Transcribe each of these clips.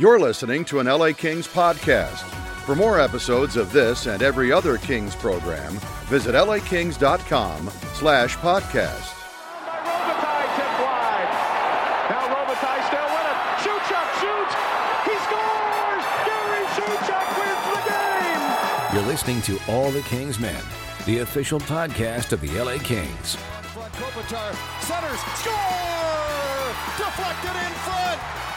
You're listening to an LA Kings podcast. For more episodes of this and every other Kings program, visit lakings.com slash podcast. Robitaille tipped wide. Now Robitaille still with it. Shuchuk shoots. He scores. Gary Shuchuk wins the game. You're listening to All the Kings Men, the official podcast of the LA Kings. Front Kopitar centers, score! Deflected in front.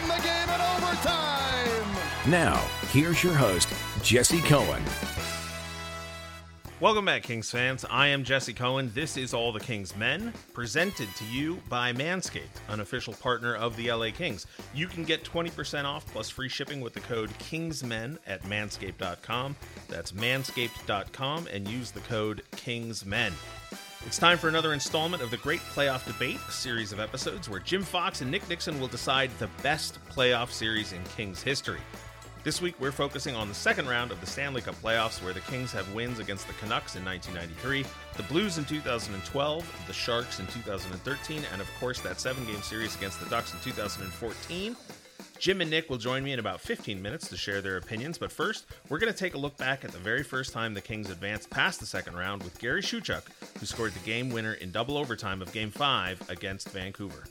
Won the game in overtime. Now, here's your host, Jesse Cohen. Welcome back, Kings fans. I am Jesse Cohen. This is All the Kings Men, presented to you by Manscaped, an official partner of the LA Kings. You can get 20% off plus free shipping with the code KINGSMEN at manscaped.com. That's manscaped.com and use the code KINGSMEN. It's time for another installment of the Great Playoff Debate, a series of episodes where Jim Fox and Nick Nixon will decide the best playoff series in Kings history. This week, we're focusing on the second round of the Stanley Cup playoffs, where the Kings have wins against the Canucks in 1993, the Blues in 2012, the Sharks in 2013, and of course, that seven game series against the Ducks in 2014. Jim and Nick will join me in about 15 minutes to share their opinions, but first, we're going to take a look back at the very first time the Kings advanced past the second round with Gary Shuchuk, who scored the game winner in double overtime of Game 5 against Vancouver.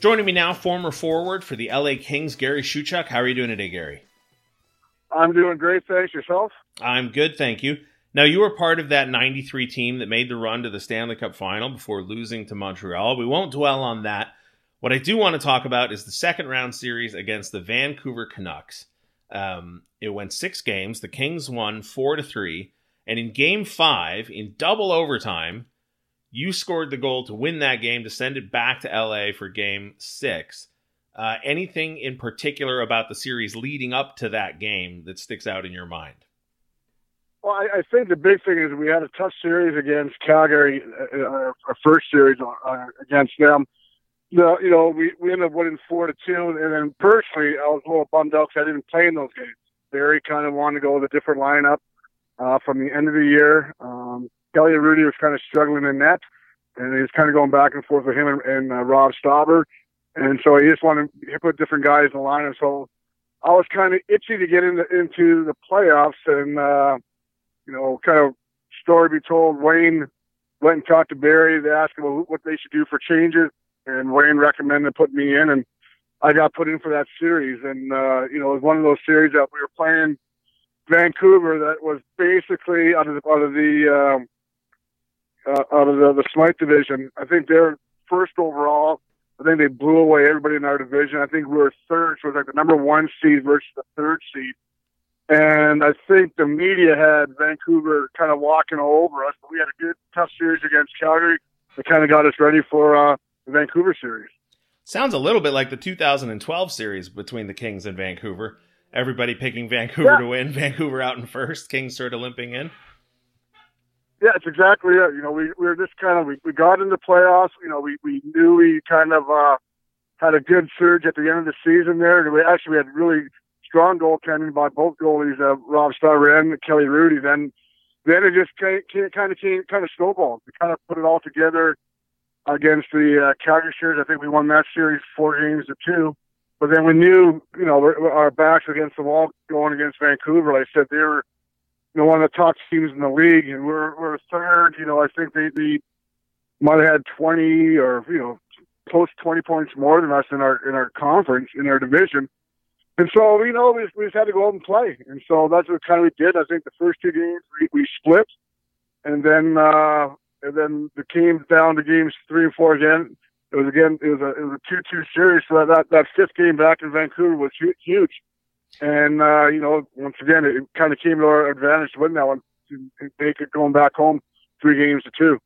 Joining me now, former forward for the LA Kings, Gary Shuchuk. How are you doing today, Gary? I'm doing great. Thanks yourself. I'm good, thank you. Now, you were part of that 93 team that made the run to the Stanley Cup final before losing to Montreal. We won't dwell on that. What I do want to talk about is the second round series against the Vancouver Canucks. Um, it went six games. The Kings won four to three. And in game five, in double overtime, you scored the goal to win that game to send it back to LA for game six. Uh, anything in particular about the series leading up to that game that sticks out in your mind? Well, I, I think the big thing is we had a tough series against Calgary, uh, our, our first series uh, against them. The, you know, we, we ended up winning four to two, and then personally, I was a little bummed out because I didn't play in those games. Barry kind of wanted to go with a different lineup uh, from the end of the year. Um, Elliot Hrudey was kind of struggling in net, and he was kind of going back and forth with him and, and uh, Rob Stauber. And so he just wanted to put different guys in the lineup. So I was kind of itchy to get into into the playoffs, and uh, you know, kind of story be told. Wayne went and talked to Barry. They asked him what they should do for changes, and Wayne recommended putting me in, and I got put in for that series. And uh, you know, it was one of those series that we were playing Vancouver that was basically out of the out of the um, uh, out of the, the Smythe division. I think they're first overall. I think they blew away everybody in our division. I think we were third, so it was like the number one seed versus the third seed. And I think the media had Vancouver kind of walking all over us, but we had a good, tough series against Calgary that kind of got us ready for uh, the Vancouver series. Sounds a little bit like the 2012 series between the Kings and Vancouver. Everybody picking Vancouver Yeah. to win, Vancouver out in first, Kings sort of limping in. Yeah, it's exactly it. You know, we, we were just kind of, we, we got into the playoffs. You know, we, we knew we kind of uh, had a good surge at the end of the season there. And we actually had really strong goaltending by both goalies, uh, Rob Starr and Kelly Hrudey. Then, then it just came, came, kind of came, kind of snowballed. We kind of put it all together against the uh, Calgary series. I think we won that series four games to two. But then we knew, you know, our backs against the wall going against Vancouver. Like I said, they were, you know, one of the top teams in the league, and we're we're third. You know, I think they they might have had twenty or you know close twenty points more than us in our in our conference in our division. And so you know we just, we just had to go out and play, and so that's what kind of we did. I think the first two games we, we split, and then uh, and then the came down to games three and four again. It was again it was a it was a two two series. So that that, that fifth game back in Vancouver was huge. And uh, you know, once again, it kind of came to our advantage to win that one. Make it going back home three games to two.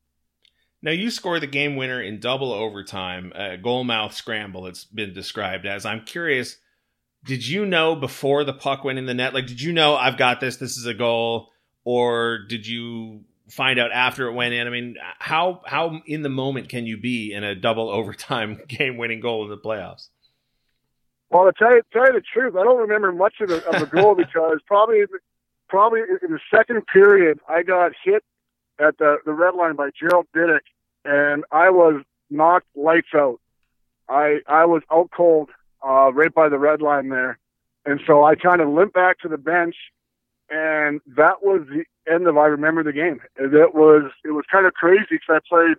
Now you score the game winner in double overtime, a goal mouth scramble. It's been described as. I'm curious, did you know before the puck went in the net? Like, did you know I've got this? This is a goal, or did you find out after it went in? I mean, how how in the moment can you be in a double overtime game winning goal in the playoffs? Well, to tell you, tell you the truth, I don't remember much of the, of the goal because probably probably in the second period I got hit at the the red line by Gerald Diduck, and I was knocked lights out. I I was out cold uh, right by the red line there, and so I kind of limped back to the bench, and that was the end of I remember the game. It was it was kind of crazy because I played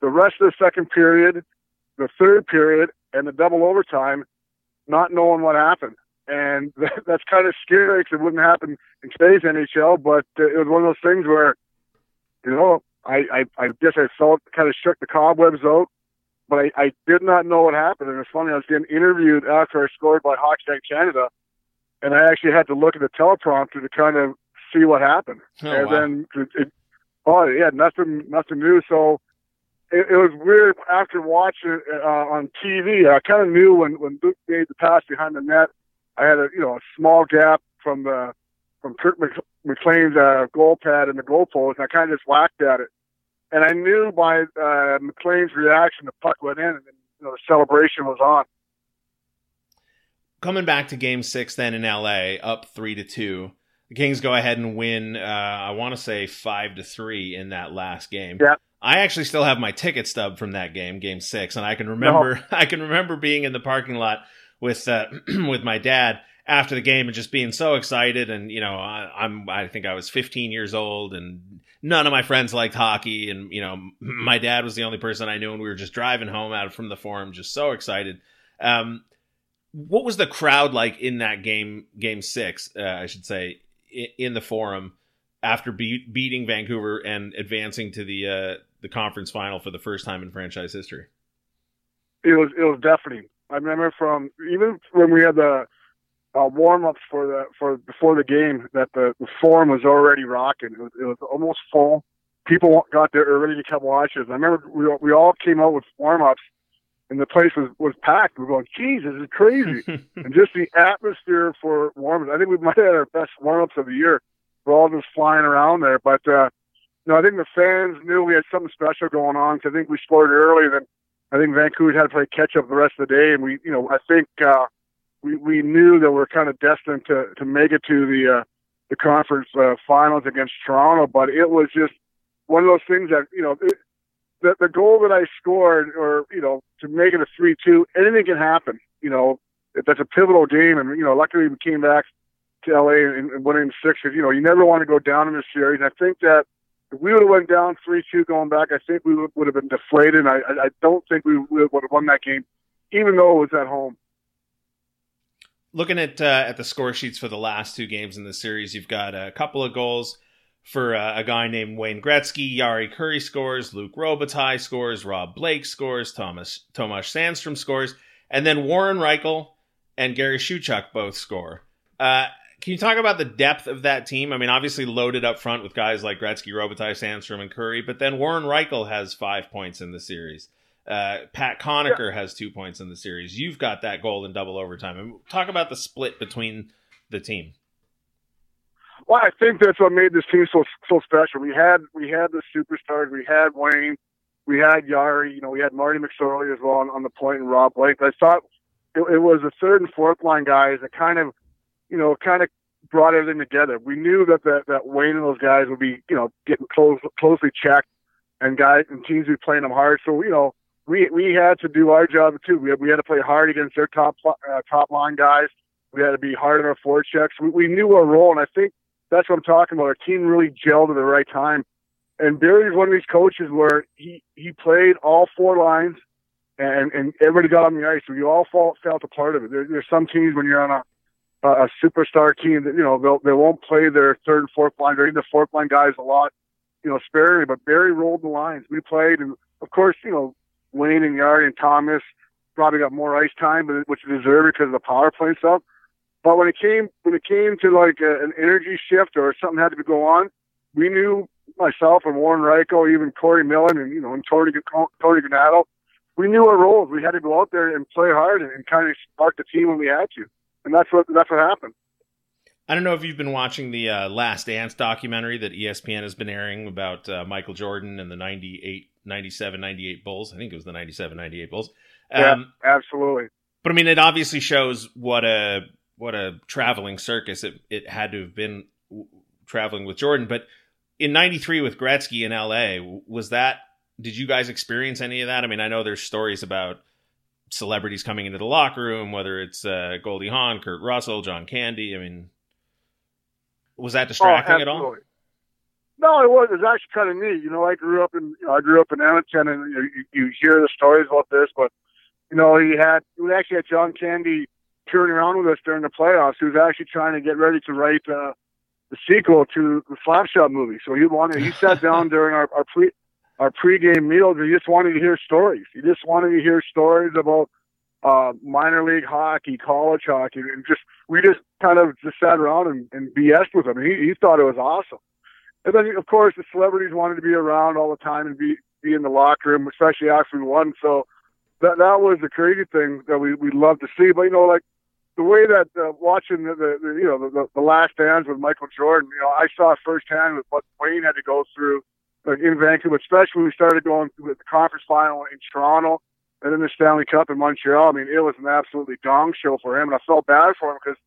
the rest of the second period, the third period, and the double overtime, not knowing what happened. And that, that's kind of scary because it wouldn't happen in today's NHL. But uh, it was one of those things where, you know, I, I, I guess I felt kind of shook the cobwebs out, but I, I did not know what happened. And it's funny, I was getting interviewed after I scored by Hockey Canada, and I actually had to look at the teleprompter to kind of see what happened. Oh, and wow. then, it, it, oh yeah, nothing, nothing new. So it, it was weird after watching it uh, on TV. I kind of knew when when Luc made the pass behind the net, I had a you know a small gap from the from Kirk McLean's uh, goal pad and the goalpost, and I kind of just whacked at it. And I knew by uh, McLean's reaction, the puck went in, and you know the celebration was on. Coming back to Game Six, then in LA, up three to two. The Kings go ahead and win. Uh, I want to say five to three in that last game. Yeah. I actually still have my ticket stub from that game, Game Six, and I can remember. I can remember being in the parking lot with uh, with my dad after the game and just being so excited. And you know, I, I'm I think I was 15 years old, and none of my friends liked hockey, and you know, my dad was the only person I knew, and we were just driving home out from the forum, just so excited. Um, what was the crowd like in that game? Game six, uh, I should say, in, in the forum after be- beating Vancouver and advancing to the uh, the conference final for the first time in franchise history. It was it was deafening. I remember from even when we had the uh, warm ups for the for before the game that the, the forum was already rocking. It was, it was almost full. People got there early to come watch us. I remember we we all came out with warm ups, and the place was was packed. We are going, "Geez, this is crazy!" and just the atmosphere for warm ups. I think we might have had our best warm ups of the year. We're all just flying around there, but. uh no, I think the fans knew we had something special going on. Cause I think we scored early. Then I think Vancouver had to play catch up the rest of the day, and we, you know, I think uh, we we knew that we're kind of destined to to make it to the uh, the conference uh, finals against Toronto. But it was just one of those things that you know, it, the the goal that I scored, or you know, to make it a three two, anything can happen. You know, if that's a pivotal game, and you know, luckily we came back to LA and, and winning six. You know, you never want to go down in a series. I think that if we would have went down three two going back, I think we would, would have been deflated. I, I, don't think we would have won that game, even though it was at home. Looking at uh, at the score sheets for the last two games in the series, you've got a couple of goals for uh, a guy named Wayne Gretzky. Jari Kurri scores, Luc Robitaille scores, Rob Blake scores, Thomas Tomas Sandstrom scores, and then Warren Rychel and Gary Shuchuk both score. Uh, can you talk about the depth of that team? I mean, obviously loaded up front with guys like Gretzky, Robitaille, Sandstrom, and Kurri, but then Warren Rychel has five points in the series. Uh, Pat Conacher yeah. has two points in the series. You've got that goal in double overtime. And talk about the split between the team. Well, I think that's what made this team so so special. We had we had the superstars. We had Wayne. We had Jari. You know, we had Marty McSorley as well on, on the point and Rob Blake. I thought it, it was the third and fourth line guys that kind of you know, kind of brought everything together. We knew that that, that Wayne and those guys would be, you know, getting close, closely checked, and guys and teams would be playing them hard. So you know, we we had to do our job too. We had, we had to play hard against their top uh, top line guys. We had to be hard on our forward checks. We, we knew our role, and I think that's what I'm talking about. Our team really gelled at the right time. And Barry's one of these coaches where he he played all four lines, and and everybody got on the ice. You all felt felt a part of it. There, there's some teams when you're on a a superstar team that you know they'll, they won't play their third and fourth line even the fourth line guys a lot, you know, sparingly. But Barry rolled the lines. We played, and of course, you know, Wayne and Jari and Thomas probably got more ice time, but which they deserve because of the power play stuff. But when it came when it came to like a, an energy shift or something had to go on, we knew myself and Warren Rychel, even Corey Millen, and you know, and Tony Tony Granato, we knew our roles. We had to go out there and play hard and, and kind of spark the team when we had to and that's what that's what happened. I don't know if you've been watching the uh, Last Dance documentary that ESPN has been airing about uh, Michael Jordan and the 98, 97, 98 Bulls. I think it was the 97, 98 Bulls. Um, yeah, absolutely. But I mean, it obviously shows what a what a traveling circus it, it had to have been traveling with Jordan. But in '93 with Gretzky in LA, was that? Did you guys experience any of that? I mean, I know there's stories about celebrities coming into the locker room, whether it's uh, Goldie Hawn, Kurt Russell, John Candy. I mean, was that distracting oh, at all? No, it was. It was actually kind of neat. You know, I grew up in I grew up in Edmonton, and you, you, you hear the stories about this, but you know, he had we actually had John Candy touring around with us during the playoffs. He was actually trying to get ready to write uh, the sequel to the Slapshot movie. So he wanted he sat down during our, our pre our pregame meals he just wanted to hear stories. He just wanted to hear stories about uh, minor league hockey, college hockey, and just we just kind of just sat around and, and BS with him. He he thought it was awesome. And then of course the celebrities wanted to be around all the time and be be in the locker room, especially after we won. So that that was the crazy thing that we we love to see. But you know, like the way that uh, watching the, the, the you know the, the last dance with Michael Jordan, you know, I saw firsthand what Wayne had to go through like in Vancouver, especially when we started going through the conference final in Toronto and then the Stanley Cup in Montreal. I mean, it was an absolutely gong show for him, and I felt bad for him because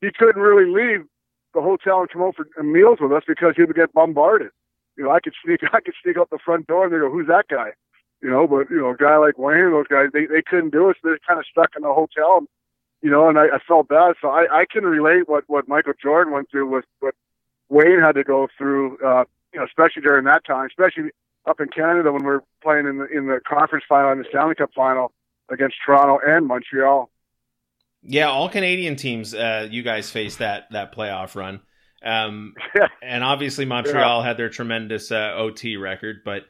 he couldn't really leave the hotel and come over for meals with us because he would get bombarded. You know, I could sneak, I could sneak out the front door and they go, "Who's that guy?" You know, but you know, a guy like Wayne, those guys, they they couldn't do it. So they're kind of stuck in the hotel. You know, and I, I felt bad. So I I can relate what what Michael Jordan went through with what Wayne had to go through. Uh, you know, especially during that time, especially up in Canada when we are playing in the in the conference final and the Stanley Cup final against Toronto and Montreal. Yeah, all Canadian teams. Uh, you guys faced that that playoff run, um, and obviously Montreal yeah. had their tremendous uh, OT record, but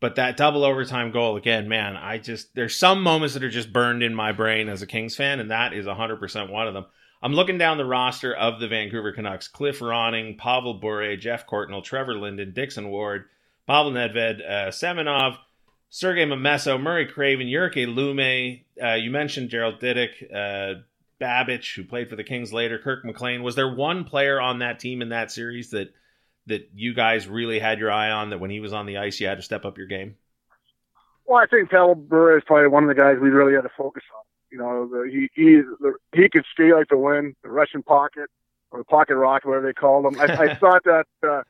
but that double overtime goal again, man, I just there's some moments that are just burned in my brain as a Kings fan, and that is 100% one of them. I'm looking down the roster of the Vancouver Canucks: Cliff Ronning, Pavel Bure, Jeff Courtnall, Trevor Linden, Dixon Ward, Pavel Nedved, uh, Semenov, Sergio Momesso, Murray Craven, Jyrki Lumme. Uh, you mentioned Gerald Diduck, uh, Babych, who played for the Kings later, Kirk McLean. Was there one player on that team in that series that – that you guys really had your eye on that when he was on the ice you had to step up your game? Well, I think Pavel Bure is probably one of the guys we really had to focus on. You know, the, he he the, he could skate like the wind, the Russian pocket or the pocket rock, whatever they called him. I, I thought that uh,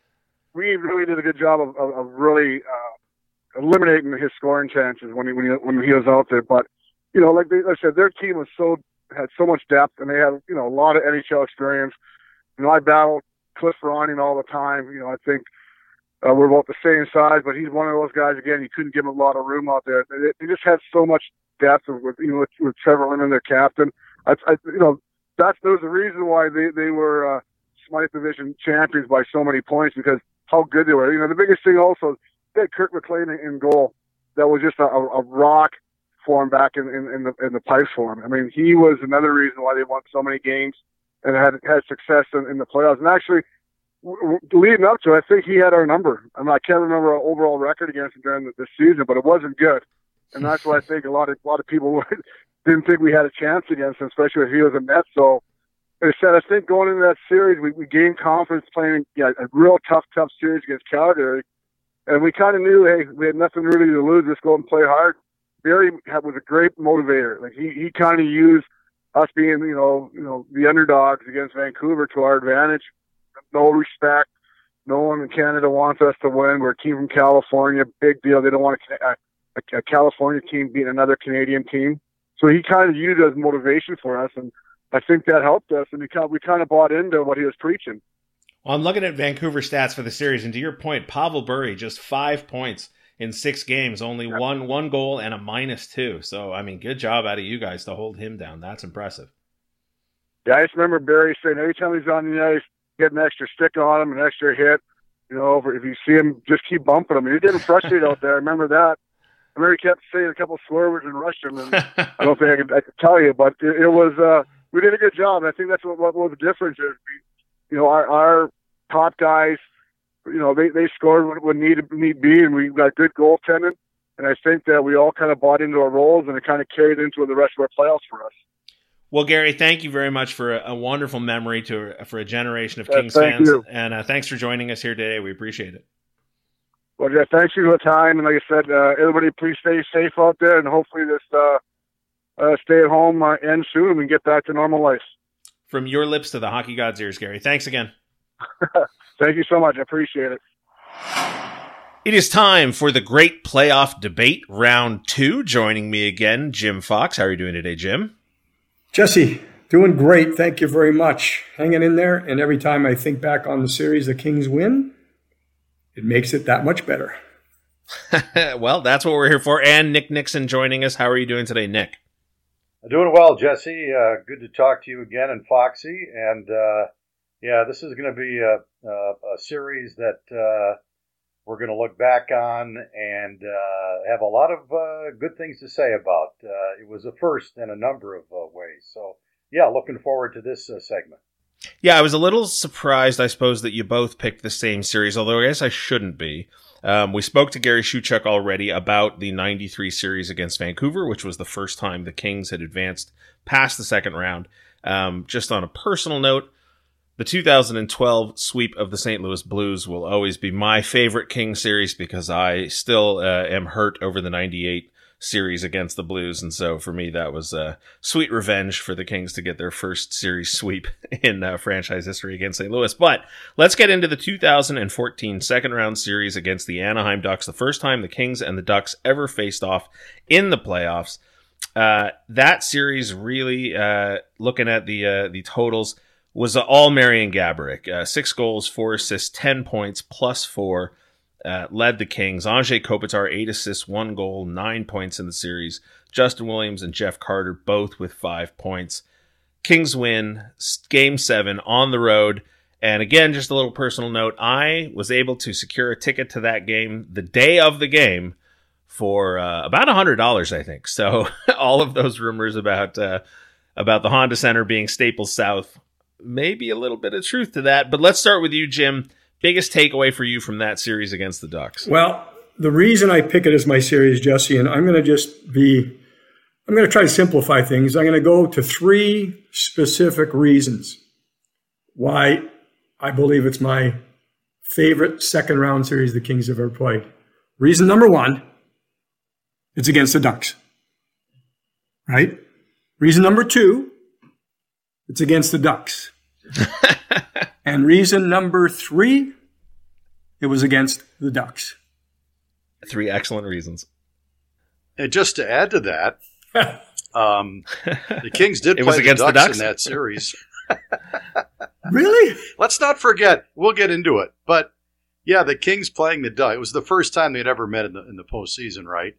we really did a good job of, of, of really uh, eliminating his scoring chances when he when he when he was out there. But you know, like, they, like I said, their team was so had so much depth, and they had you know a lot of NHL experience. You know, I battled Cliff Ronning all the time. You know, I think uh, we're about the same size, but he's one of those guys. Again, you couldn't give him a lot of room out there. They, they just had so much depth with you know with, with Trevor Linden, their captain. I, I, you know, that's there's a reason why they they were uh, Smythe Division champions by so many points because how good they were. You know, the biggest thing also they had Kirk McLean in goal. That was just a, a rock for him back in, in, in the in the pipes for him. I mean, he was another reason why they won so many games and had had success in, in the playoffs. And actually, leading up to, it, I think he had our number. I mean, I can't remember our overall record against him during the, the season, but it wasn't good, and that's why I think a lot of a lot of people didn't think we had a chance against him, especially if he was a Met. So. As I said, I think going into that series, we, we gained confidence playing yeah, a real tough, tough series against Calgary. And we kind of knew, hey, we had nothing really to lose. Just go and play hard. Barry was a great motivator. Like he, he kind of used us being, you know, you know, the underdogs against Vancouver to our advantage. No respect. No one in Canada wants us to win. We're a team from California. Big deal. They don't want a, a, a California team beating another Canadian team. So he kind of used it as motivation for us, and I think that helped us. And we kind of, we kind of bought into what he was preaching. Well, I'm looking at Vancouver stats for the series, and to your point, Pavel Bure just five points in six games, only yeah. one one goal and a minus two. So I mean, good job out of you guys to hold him down. That's impressive. Yeah, I just remember Barry saying every time he's on the ice, get an extra stick on him, an extra hit. You know, if you see him, just keep bumping him. You're getting frustrated out there. I remember that. I remember he kept saying a couple swear words and rushed him, and I don't think I could, I could tell you, but it, it was uh, we did a good job. And I think that's what, what, what the difference is. We, you know, our, our top guys you know, they, they scored when, when need, need be, and we got good goaltending. And I think that we all kind of bought into our roles, and it kind of carried into the rest of our playoffs for us. Well, Gary, thank you very much for a, a wonderful memory to for a generation of Kings fans, you. and uh, thanks for joining us here today. We appreciate it. Well, yeah, thanks for the time, and like I said, uh, everybody, please stay safe out there, and hopefully this uh, uh stay at home uh, ends soon, and we get back to normal life. From your lips to the hockey god's ears, Gary. Thanks again. Thank you so much. I appreciate it. It is time for the great playoff debate, round two. Joining me again, Jim Fox. How are you doing today, Jim? Jesse, doing great. Thank you very much. Hanging in there. And every time I think back on the series the Kings win, it makes it that much better. well, that's what we're here for. And Nick Nixon joining us. How are you doing today, Nick? Doing well, Jesse. Uh, good to talk to you again, and Foxy. And uh, yeah, this is going to be a, a, a, series that uh, we're going to look back on and uh, have a lot of uh, good things to say about. Uh, it was a first in a number of uh, ways. So, yeah, looking forward to this uh, segment. Yeah, I was a little surprised, I suppose, that you both picked the same series, although I guess I shouldn't be. Um, we spoke to Gary Shuchuk already about the 93 series against Vancouver, which was the first time the Kings had advanced past the second round. Um, just on a personal note, the 2012 sweep of the St. Louis Blues will always be my favorite King series because I still uh, am hurt over the 98 series against the Blues. And so for me, that was a sweet revenge for the Kings to get their first series sweep in uh, franchise history against St. Louis. But let's get into the 2014 second round series against the Anaheim Ducks, the first time the Kings and the Ducks ever faced off in the playoffs. Uh, that series really, uh, looking at the, uh, the totals, was all Marian Gaborik. Uh, six goals, four assists, 10 points, plus four. Uh, led the Kings. Anze Kopitar, eight assists, one goal, nine points in the series. Justin Williams and Jeff Carter, both with five points. Kings win game seven on the road. And again, just a little personal note I was able to secure a ticket to that game the day of the game for uh, about a $100, I think. So all of those rumors about. Uh, about the Honda Center being Staples South maybe a little bit of truth to that. But let's start with you, Jim. Biggest takeaway for you from that series against the Ducks? Well, the reason I pick it as my series, Jesse, and I'm going to just be, I'm going to try to simplify things. I'm going to go to three specific reasons why I believe it's my favorite second round series the Kings have ever played. Reason number one, it's against the Ducks. Right? Reason number two, it's against the Ducks. and reason number three, it was against the Ducks. Three excellent reasons. And just to add to that, um, the Kings did it play was against the, Ducks the Ducks in that series. really? Let's not forget. We'll get into it, but yeah, the Kings playing the Ducks. It was the first time they'd ever met in the in the postseason, right?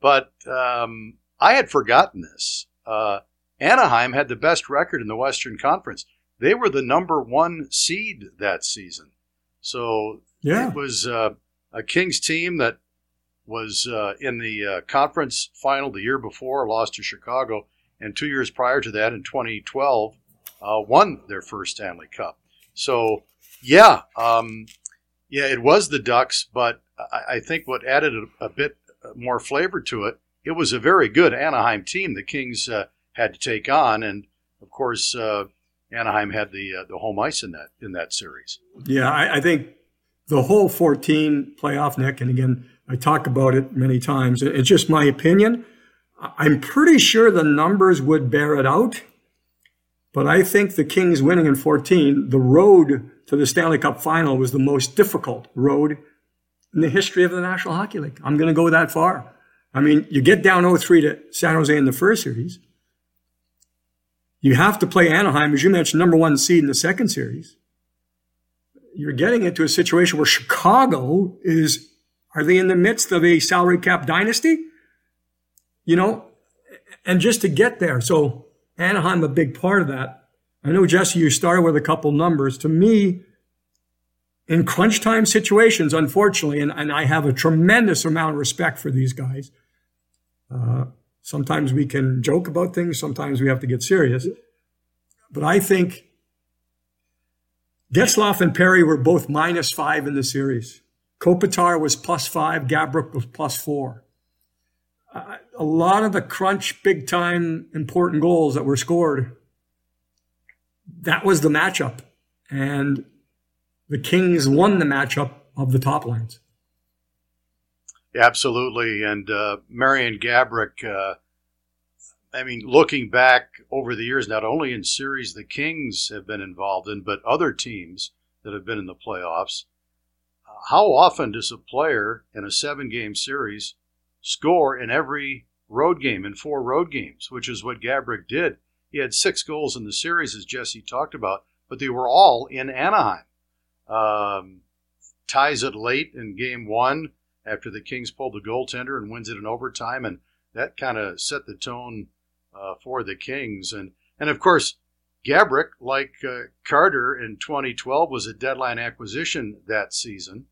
But um, I had forgotten this. Uh, Anaheim had the best record in the Western Conference. They were the number one seed that season. So yeah. it was uh, a Kings team that was uh, in the uh, conference final the year before, lost to Chicago, and two years prior to that, in 2012, uh, won their first Stanley Cup. So, yeah, um, yeah, it was the Ducks, but I, I think what added a, a, bit more flavor to it, it was a very good Anaheim team. The Kings uh, had to take on, and of course, uh, Anaheim had the uh, the home ice in that in that series. Yeah, I, I, think the whole 14 playoff, Nick, and again, I talk about it many times. It's just my opinion. I'm pretty sure the numbers would bear it out, but I think the Kings winning in 14, the road to the Stanley Cup final was the most difficult road in the history of the National Hockey League. I'm going to go that far. I mean, you get down 0-3 to San Jose in the first series. You have to play Anaheim, as you mentioned, number one seed in the second series. You're getting into a situation where Chicago is, are they in the midst of a salary cap dynasty? You know, and just to get there. So Anaheim, a big part of that. I know, Jesse, you started with a couple numbers. To me, in crunch time situations, unfortunately, and, and I have a tremendous amount of respect for these guys. Uh, Sometimes we can joke about things, sometimes we have to get serious. But I think Getzlaf and Perry were both minus five in the series. Kopitar was plus five, Gaborik was plus four. Uh, a lot of the crunch, big time, important goals that were scored, that was the matchup. And the Kings won the matchup of the top lines. Absolutely, and uh, Marian Gaborik. Uh, I mean, looking back over the years, not only in series the Kings have been involved in, but other teams that have been in the playoffs. how often does a player in a seven game series score in every road game, in four road games, which is what Gaborik did? He had six goals in the series, as Jesse talked about, but they were all in Anaheim. Um, ties it late in game one after the Kings pulled the goaltender and wins it in overtime, and that kind of set the tone uh, for the Kings. And and of course, Gaborik, like uh, Carter in 2012, was a deadline acquisition that season,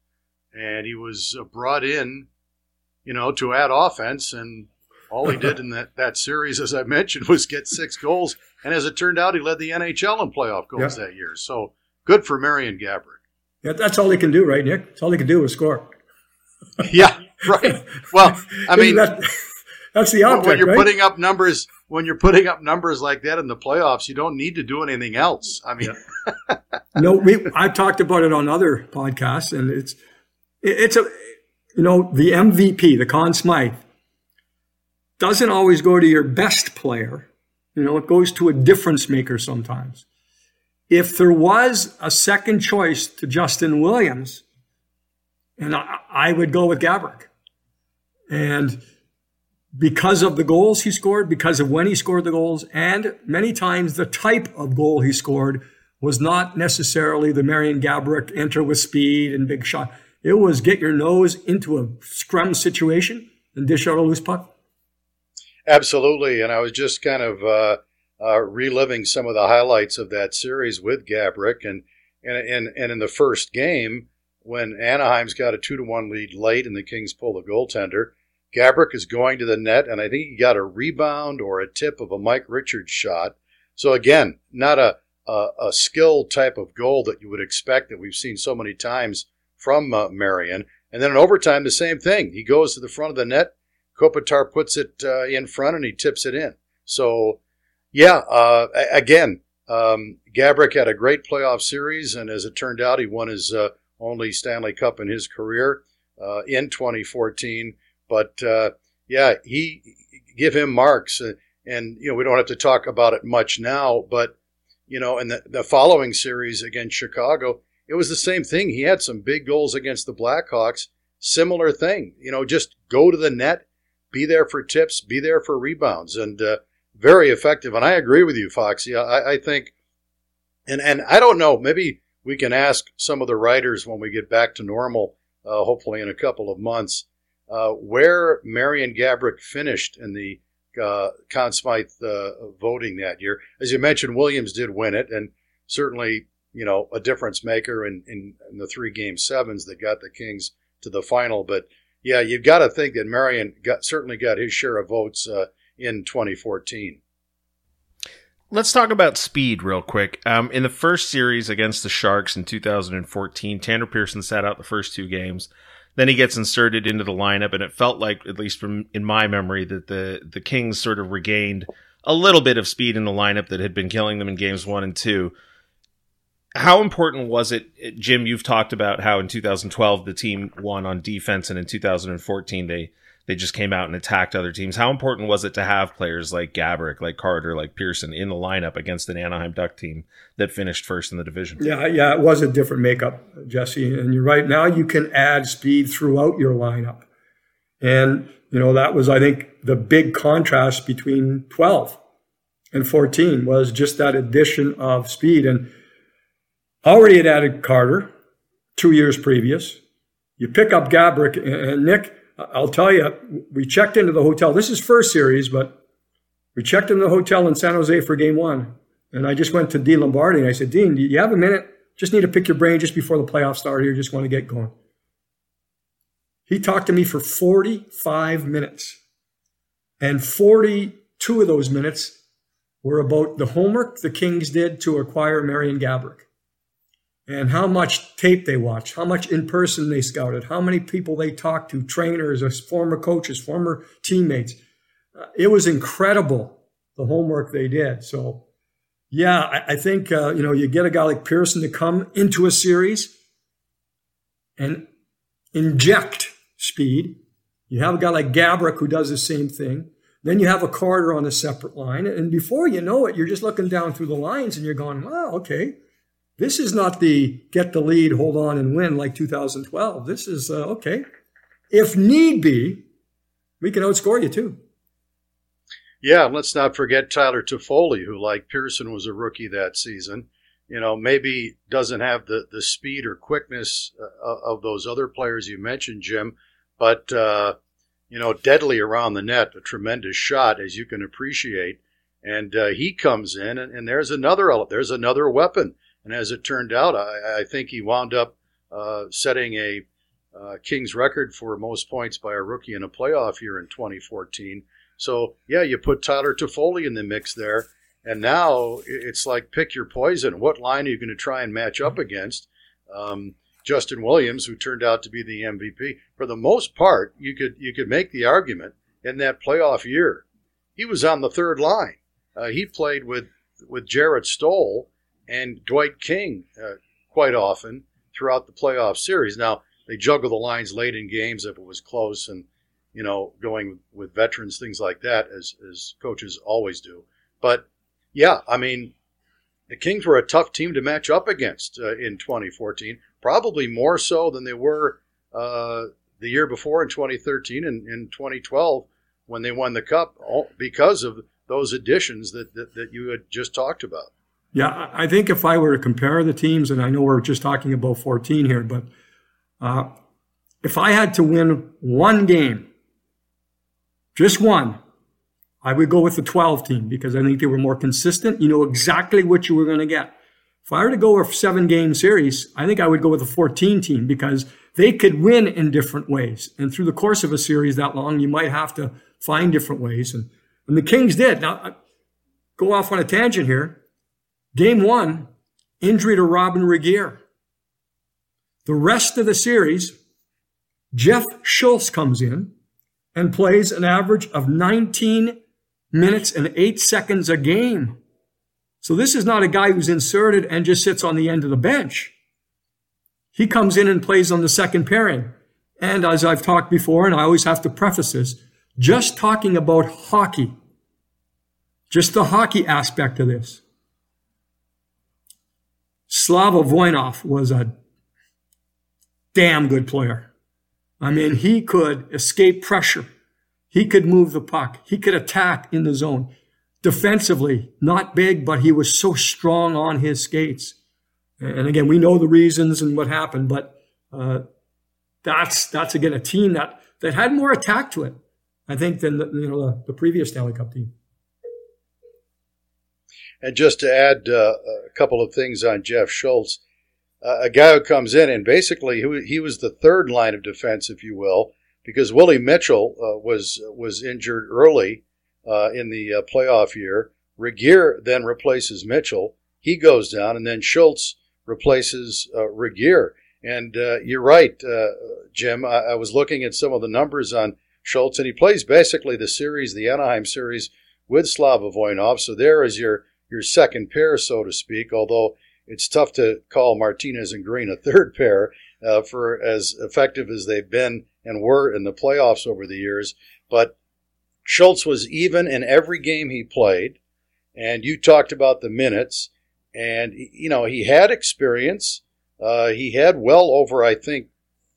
and he was uh, brought in, you know, to add offense. And all he did in that, that series, as I mentioned, was get six goals. And as it turned out, he led the NHL in playoff goals yeah. that year. So good for Marian Gaborik. Yeah, that's all he can do, right, Nick? That's all he can do is score. yeah, right. Well, I mean, that, that's the object. When you're right? putting up numbers, when you're putting up numbers like that in the playoffs, you don't need to do anything else. I mean, no, we I've talked about it on other podcasts, and it's it's a you know the MVP, the Conn Smythe, doesn't always go to your best player. You know, it goes to a difference maker sometimes. If there was a second choice to Justin Williams, and I, I would go with Gaborik. And because of the goals he scored, because of when he scored the goals, and many times the type of goal he scored was not necessarily the Marian Gaborik enter with speed and big shot. It was get your nose into a scrum situation and dish out a loose puck. Absolutely, and I was just kind of uh, uh, reliving some of the highlights of that series with Gaborik, and and and, and in the first game when Anaheim's got a two to one lead late and the Kings pull the goaltender Gaborik is going to the net, and I think he got a rebound or a tip of a Mike Richards shot. So again, not a a, a skill type of goal that you would expect that we've seen so many times from uh, Marian. And then in overtime, the same thing. He goes to the front of the net. Kopitar puts it uh, in front and he tips it in. So, yeah, uh, again, um, Gaborik had a great playoff series, and as it turned out, he won his uh, only Stanley Cup in his career uh, in 2014. But uh, yeah, he give him marks, uh, and you know we don't have to talk about it much now. But you know, in the, the following series against Chicago, it was the same thing. He had some big goals against the Blackhawks. Similar thing, you know, just go to the net, be there for tips, be there for rebounds, and uh, very effective. And I agree with you, Foxy. I, I think, and and I don't know, maybe we can ask some of the writers when we get back to normal, uh, hopefully in a couple of months uh, where Marian Gaborik finished in the uh, Conn Smythe uh, voting that year. As you mentioned, Williams did win it, and certainly, you know, a difference maker in, in, in the three game sevens that got the Kings to the final. But yeah, you've got to think that Marian got certainly got his share of votes uh, in 2014. Let's talk about speed real quick. Um, in the first series against the Sharks in 2014, Tanner Pearson sat out the first two games. Then he gets inserted into the lineup, and it felt like, at least from in my memory, that the the Kings sort of regained a little bit of speed in the lineup that had been killing them in games one and two. How important was it, Jim? You've talked about how in 2012 the team won on defense, and in 2014 they they just came out and attacked other teams. How important was it to have players like Gaborik, like Carter, like Pearson in the lineup against an Anaheim Duck team that finished first in the division? Yeah, yeah, it was a different makeup, Jesse. And you're right. Now you can add speed throughout your lineup. And, you know, that was, I think, the big contrast between 12 and 14 was just that addition of speed. And already had added Carter two years previous. You pick up Gaborik and Nick I'll tell you, we checked into the hotel. This is first series, but we checked into the hotel in San Jose for game one. And I just went to Dean Lombardi and I said, Dean, do you have a minute? Just need to pick your brain just before the playoffs start here. Just want to get going. He talked to me for 45 minutes. And 42 of those minutes were about the homework the Kings did to acquire Marian Gaborik and how much tape they watched, how much in person they scouted, how many people they talked to, trainers, former coaches, former teammates. Uh, it was incredible the homework they did. So, yeah, I, I think uh, you know you get a guy like Pearson to come into a series and inject speed. You have a guy like Gaborik who does the same thing. Then you have a Carter on a separate line, and before you know it, you're just looking down through the lines and you're going, "Wow, okay." This is not the get the lead, hold on, and win like 2012. This is uh, okay. If need be, we can outscore you too. Yeah, let's not forget Tyler Toffoli, who, like Pearson, was a rookie that season. You know, maybe doesn't have the, the speed or quickness uh, of those other players you mentioned, Jim, but, uh, you know, deadly around the net, a tremendous shot, as you can appreciate. And uh, he comes in, and, and, there's another there's another weapon. And as it turned out, I, I think he wound up uh, setting a uh, Kings record for most points by a rookie in a playoff year in 2014. So yeah, you put Tyler Toffoli in the mix there, and now it's like pick your poison. What line are you going to try and match up against? Um, Justin Williams, who turned out to be the MVP, for the most part, you could you could make the argument in that playoff year, he was on the third line. Uh, he played with with Jarrett Stoll and Dwight King uh, quite often throughout the playoff series. Now they juggle the lines late in games if it was close, and you know, going with veterans, things like that, as as coaches always do. But yeah, I mean, the Kings were a tough team to match up against uh, in 2014, probably more so than they were uh, the year before in 2013 and in 2012 when they won the cup, because of those additions that, that, that you had just talked about. Yeah, I think if I were to compare the teams, and I know we're just talking about 14 here, but uh, if I had to win one game just one, I would go with the 12 team because I think they were more consistent. You know exactly what you were going to get. If I were to go with seven game series, I think I would go with a 14 team because they could win in different ways. And through the course of a series that long, you might have to find different ways. And, and the Kings did. Now, I go off on a tangent here. Game one, injury to Robyn Regehr. The rest of the series, Jeff Schultz comes in and plays an average of 19 minutes and eight seconds a game. So this is not a guy who's inserted and just sits on the end of the bench. He comes in and plays on the second pairing. And as I've talked before, and I always have to preface this, just talking about hockey, just the hockey aspect of this. Slava Voinov was a damn good player. I mean, he could escape pressure. He could move the puck. He could attack in the zone. Defensively, not big, but he was so strong on his skates. And again, we know the reasons and what happened, but uh, that's that's again a team that that had more attack to it, I think, than the, you know the, the previous Stanley Cup team. And just to add uh, a couple of things on Jeff Schultz, uh, a guy who comes in and basically he, was the third line of defense, if you will, because Willie Mitchell uh, was was injured early uh, in the uh, playoff year. Regehr then replaces Mitchell. He goes down, and then Schultz replaces uh, Regehr. And uh, you're right, Jim. I, I, was looking at some of the numbers on Schultz, and he plays basically the series, the Anaheim series, with Slava Voinov. So there is your your second pair, so to speak. Although it's tough to call Martinez and Green a third pair uh, for as effective as they've been and were in the playoffs over the years. But Schultz was even in every game he played. And you talked about the minutes. And, you know, he had experience. Uh, he had well over, I think,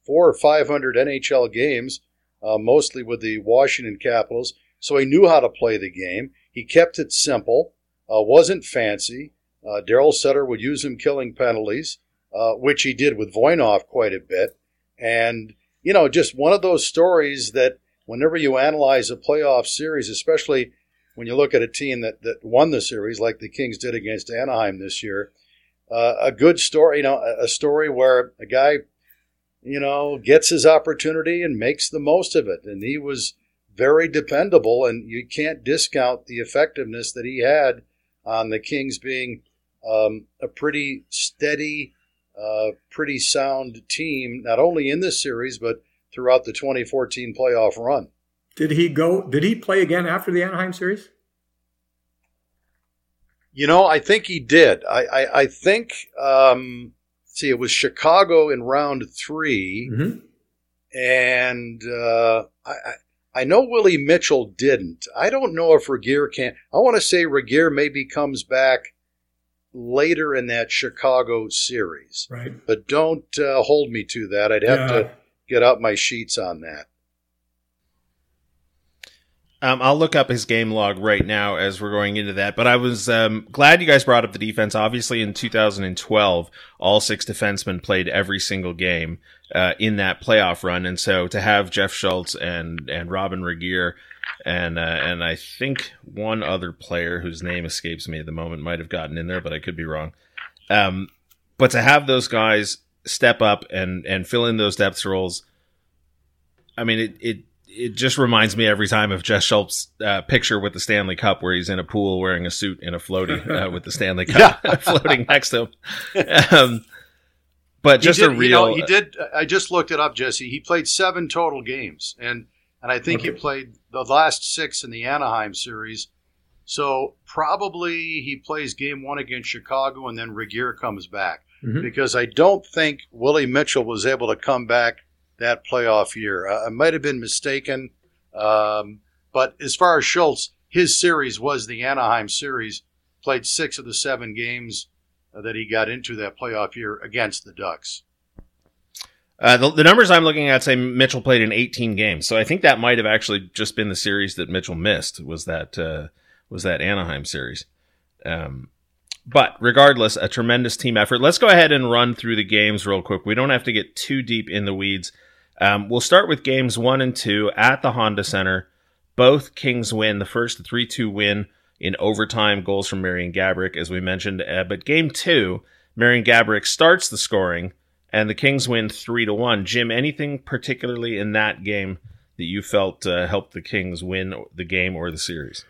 four or 500 NHL games, uh, mostly with the Washington Capitals. So he knew how to play the game. He kept it simple, uh, wasn't fancy. Uh, Darryl Sutter would use him killing penalties, uh, which he did with Voinov quite a bit. And, you know, just one of those stories that whenever you analyze a playoff series, especially when you look at a team that, that won the series like the Kings did against Anaheim this year, uh, a good story, you know, a story where a guy, you know, gets his opportunity and makes the most of it. And he was very dependable, and you can't discount the effectiveness that he had on the Kings being – um, a pretty steady, uh, pretty sound team, not only in this series, but throughout the 2014 playoff run. Did he go? Did he play again after the Anaheim series? You know, I think he did. I, I, I think, um, see, it was Chicago in round 3 mm-hmm. and uh, I, I know Willie Mitchell didn't. I don't know if Regehr can. I want to say Regehr maybe comes back later in that Chicago series. Right. But don't uh, hold me to that. I'd have Yeah. to get out my sheets on that. Um, I'll look up his game log right now as we're going into that. But I was um, glad you guys brought up the defense. Obviously, in 2012, all six defensemen played every single game uh, in that playoff run, and so to have Jeff Schultz and and Robyn Regehr and uh, and I think one other player whose name escapes me at the moment might have gotten in there, but I could be wrong. Um, but to have those guys step up and and fill in those depth roles, I mean it it it just reminds me every time of Jeff Schultz's uh, picture with the Stanley Cup, where he's in a pool wearing a suit and a floaty uh, with the Stanley Cup floating next to him. Um, but just did, a real, You know, he did. I just looked it up, Jesse. He played seven total games, and and I think he played the last six in the Anaheim series. So probably he plays game one against Chicago, and then Regehr comes back Mhm. because I don't think Willie Mitchell was able to come back that playoff year. I, I might have been mistaken, um, but as far as Schultz, his series was the Anaheim series. Played six of the seven games that he got into that playoff year against the Ducks. Uh, the, the numbers I'm looking at say Mitchell played in 18 games, so I think that might have actually just been the series that Mitchell missed. Was that uh, was that Anaheim series? Um, but regardless, a tremendous team effort. Let's go ahead and run through the games real quick. We don't have to get too deep in the weeds. Um, we'll start with games one and two at the Honda Center. Both Kings win the first 3 2 win in overtime, goals from Marian Gaborik, as we mentioned. Uh, but game two, Marian Gaborik starts the scoring, and the Kings win 3 to 1. Jim, anything particularly in that game that you felt uh, helped the Kings win the game or the series?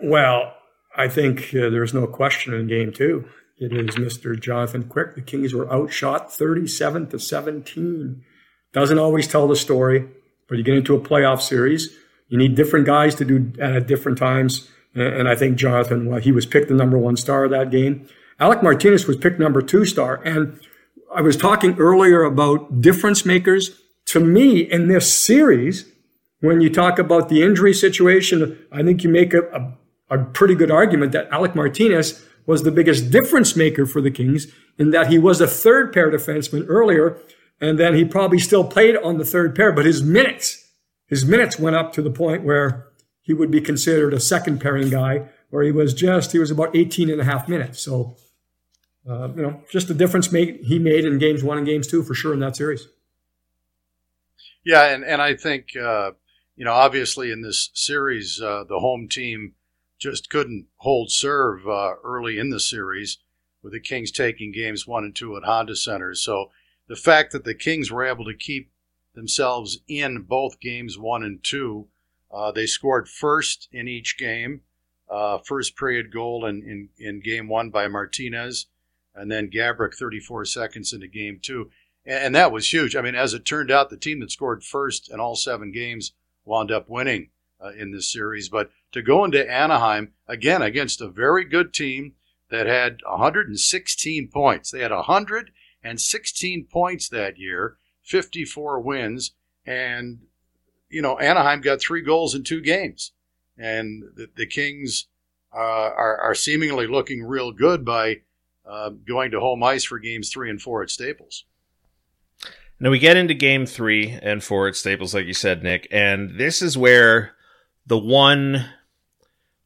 Well, I think uh, there's no question in game two. It is Mr. Jonathan Quick. The Kings were outshot 37 to 17. Doesn't always tell the story, but you get into a playoff series, you need different guys to do at different times. And I think Jonathan, well, he was picked the number one star of that game. Alec Martinez was picked number two star. And I was talking earlier about difference makers. To me, in this series, when you talk about the injury situation, I think you make a, a, a pretty good argument that Alec Martinez was the biggest difference maker for the Kings in that he was a third pair defenseman earlier, and then he probably still played on the third pair, but his minutes, his minutes went up to the point where he would be considered a second pairing guy, where he was just, he was about 18 and a half minutes. So, uh, you know, just the difference made, he made in games one and games two for sure in that series. Yeah, and, and I think, uh, you know, obviously in this series, uh, the home team just couldn't hold serve uh, early in the series with the Kings taking games one and two at Honda Center. So the fact that the Kings were able to keep themselves in both games one and two, uh, they scored first in each game, uh, first period goal in, in, in game one by Martinez, and then Gaborik 34 seconds into game two. And, and that was huge. I mean, as it turned out, the team that scored first in all seven games wound up winning uh, in this series. But to go into Anaheim, again, against a very good team that had 116 points, they had 116 points that year, 54 wins, and, you know, Anaheim got three goals in two games. And the, the Kings uh, are, are seemingly looking real good by uh, going to home ice for games three and four at Staples. Now we get into game three and four at Staples, like you said, Nick, and this is where the one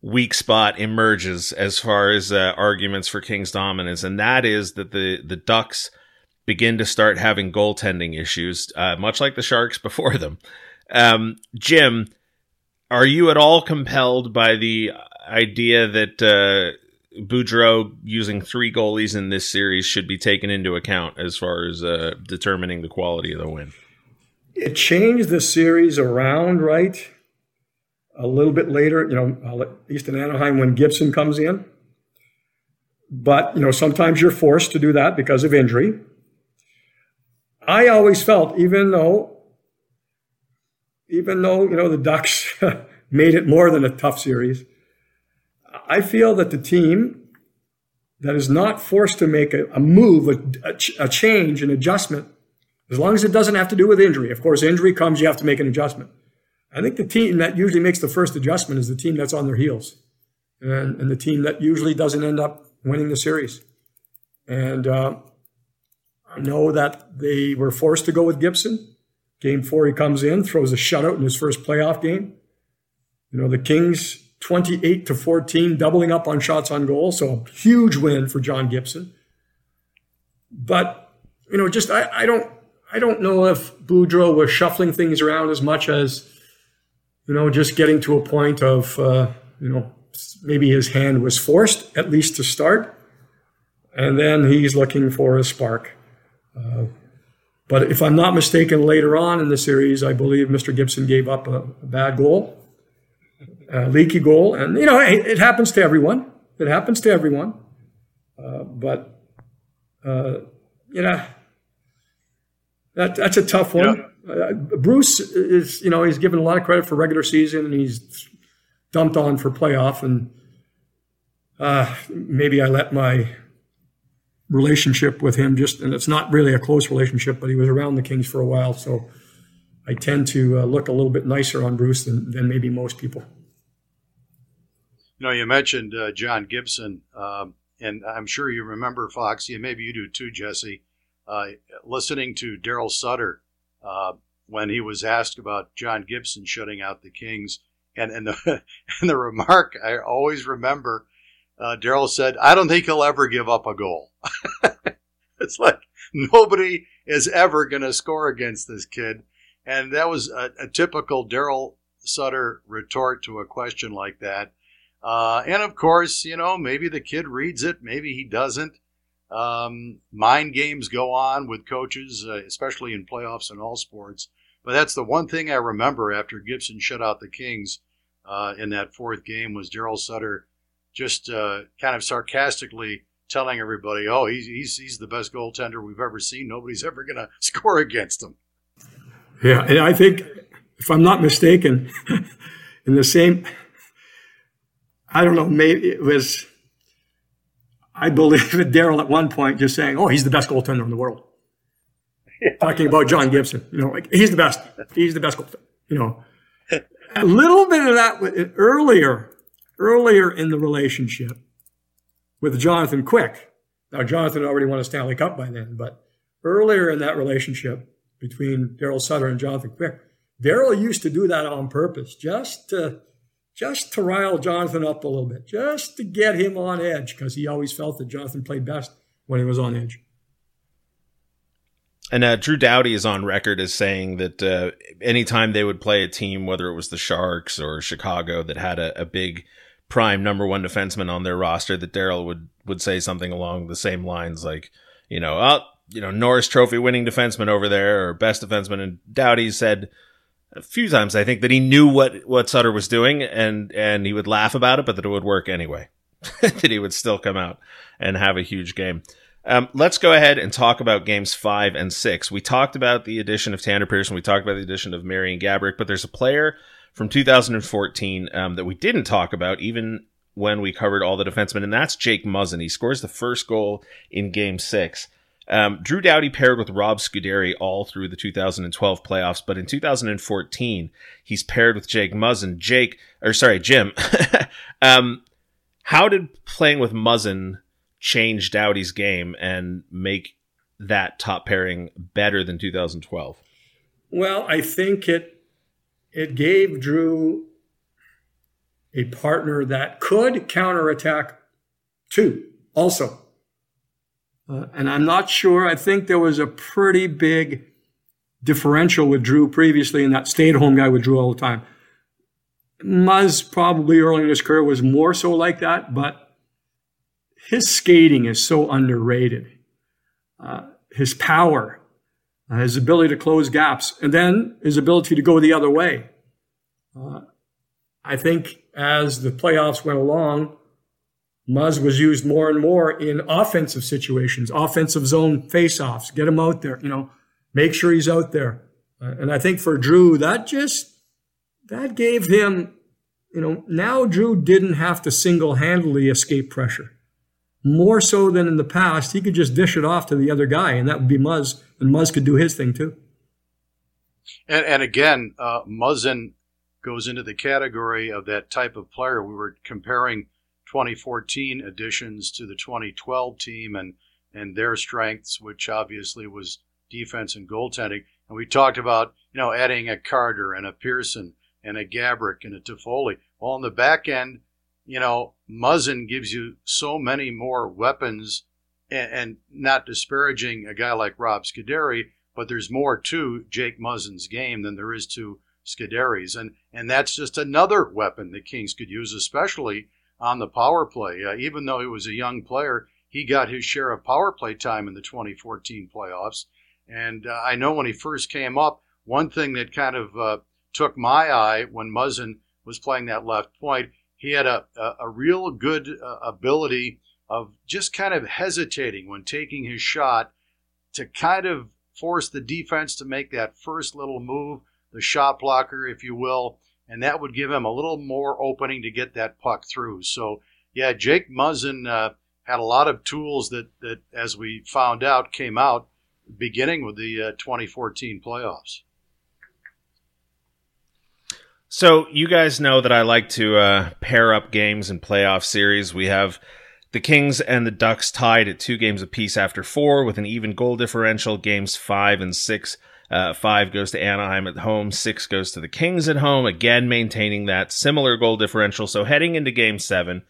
weak spot emerges as far as uh, arguments for Kings dominance, and that is that the the Ducks begin to start having goaltending issues, uh, much like the Sharks before them. Um, Jim, are you at all compelled by the idea that uh, Boudreau using three goalies in this series should be taken into account as far as uh, determining the quality of the win? It changed the series around, right? A little bit later, you know, in Anaheim when Gibson comes in. But, you know, sometimes you're forced to do that because of injury. I always felt, even though, even though, you know, the Ducks made it more than a tough series, I feel that the team that is not forced to make a, a move, a, a, a change, an adjustment, as long as it doesn't have to do with injury. Of course, injury comes, you have to make an adjustment. I think the team that usually makes the first adjustment is the team that's on their heels. And, and the team that usually doesn't end up winning the series. And uh, I know that they were forced to go with Gibson. Game four, he comes in, throws a shutout in his first playoff game. You know, the Kings 28 to 14, doubling up on shots on goal. So a huge win for John Gibson. But, you know, just I, I don't I don't know if Boudreau was shuffling things around as much as, you know, just getting to a point of, uh, you know, maybe his hand was forced at least to start, and then he's looking for a spark. Uh, but if I'm not mistaken, later on in the series, I believe Mr. Gibson gave up a, a bad goal, a leaky goal, and you know it, it, happens to everyone. It happens to everyone. Uh, but uh, you know that that's a tough one. Yeah. Uh, Bruce is you know he's given a lot of credit for regular season, and he's dumped on for playoff, and uh, maybe I let my relationship with him just, and it's not really a close relationship, but he was around the Kings for a while, so I tend to uh, look a little bit nicer on Bruce than, than maybe most people. You know, you mentioned uh, John Gibson, um, and I'm sure you remember Foxy, and maybe you do too, Jesse. Uh, listening to Darryl Sutter uh, when he was asked about John Gibson shutting out the Kings, and and the and the remark I always remember, uh, Darryl said, "I don't think he'll ever give up a goal." it's like nobody is ever going to score against this kid, and that was a, a typical Darryl Sutter retort to a question like that. Uh, and of course, you know, maybe the kid reads it, maybe he doesn't. Um, mind games go on with coaches, uh, especially in playoffs and all sports. But that's the one thing I remember after Gibson shut out the Kings uh, in that fourth game was Darryl Sutter just uh, kind of sarcastically telling everybody, "Oh, he's he's he's the best goaltender we've ever seen. Nobody's ever going to score against him." Yeah, and I think, if I'm not mistaken, in the same, I don't know, maybe it was, I believe that Darryl at one point just saying, "Oh, he's the best goaltender in the world." Yeah. Talking about John Gibson, you know, like he's the best. He's the best goaltender. You know, a little bit of that earlier, earlier in the relationship with Jonathan Quick. Now, Jonathan already won a Stanley Cup by then, but earlier in that relationship between Darryl Sutter and Jonathan Quick, Darryl used to do that on purpose, just to just to rile Jonathan up a little bit, just to get him on edge, because he always felt that Jonathan played best when he was on edge. And uh, Drew Doughty is on record as saying that uh, anytime they would play a team, whether it was the Sharks or Chicago, that had a, a big prime number one defenseman on their roster, that Darryl would would say something along the same lines, like, you know, oh, you know, Norris Trophy winning defenseman over there or best defenseman. And Doughty said a few times, I think, that he knew what what Sutter was doing, and and he would laugh about it, but that it would work anyway. that he would still come out and have a huge game. Um, let's go ahead and talk about games five and six. We talked about the addition of Tanner Pearson. We talked about the addition of Marian Gaborik, but there's a player from 2014 um, that we didn't talk about even when we covered all the defensemen, and that's Jake Muzzin. He scores the first goal in game six. Um, Drew Doughty paired with Rob Scuderi all through the 2012 playoffs, but in 2014, he's paired with Jake Muzzin. Jake, or sorry, Jim. um, how did playing with Muzzin change Doughty's game and make that top pairing better than 2012? Well, I think it it gave Drew a partner that could counterattack too, also. Uh, and I'm not sure. I think there was a pretty big differential with Drew previously, and that stay at home guy with Drew all the time. Muzz probably early in his career was more so like that, but his skating is so underrated. Uh, his power, uh, his ability to close gaps, and then his ability to go the other way. Uh, I think as the playoffs went along, Muzz was used more and more in offensive situations, offensive zone faceoffs. Get him out there, you know, make sure he's out there. Uh, and I think for Drew, that just that gave him, you know, now Drew didn't have to single handedly escape pressure more so than in the past, he could just dish it off to the other guy, and that would be Muzz, and Muzz could do his thing too. And, and again, uh, Muzzin goes into the category of that type of player. We were comparing 2014 additions to the 2012 team and and their strengths, which obviously was defense and goaltending. And we talked about you know adding a Carter and a Pearson and a Gaborik and a Toffoli. Well, on the back end, you know Muzzin gives you so many more weapons, and, and not disparaging a guy like Rob Scuderi, but there's more to Jake Muzzin's game than there is to Scuderi's, and and that's just another weapon the Kings could use, especially on the power play. Uh, even though he was a young player, he got his share of power play time in the 2014 playoffs. And uh, I know when he first came up, one thing that kind of uh, took my eye when Muzzin was playing that left point, he had a, a, a real good uh, ability of just kind of hesitating when taking his shot to kind of force the defense to make that first little move, the shot blocker, if you will, and that would give him a little more opening to get that puck through. So, yeah, Jake Muzzin uh, had a lot of tools that, that, as we found out, came out beginning with the uh, 2014 playoffs. So, you guys know that I like to uh, pair up games in playoff series. We have the Kings and the Ducks tied at two games apiece after four with an even goal differential. Games five and six uh, five goes to Anaheim at home. Six goes to the Kings at home. Again, maintaining that similar goal differential. So heading into game seven,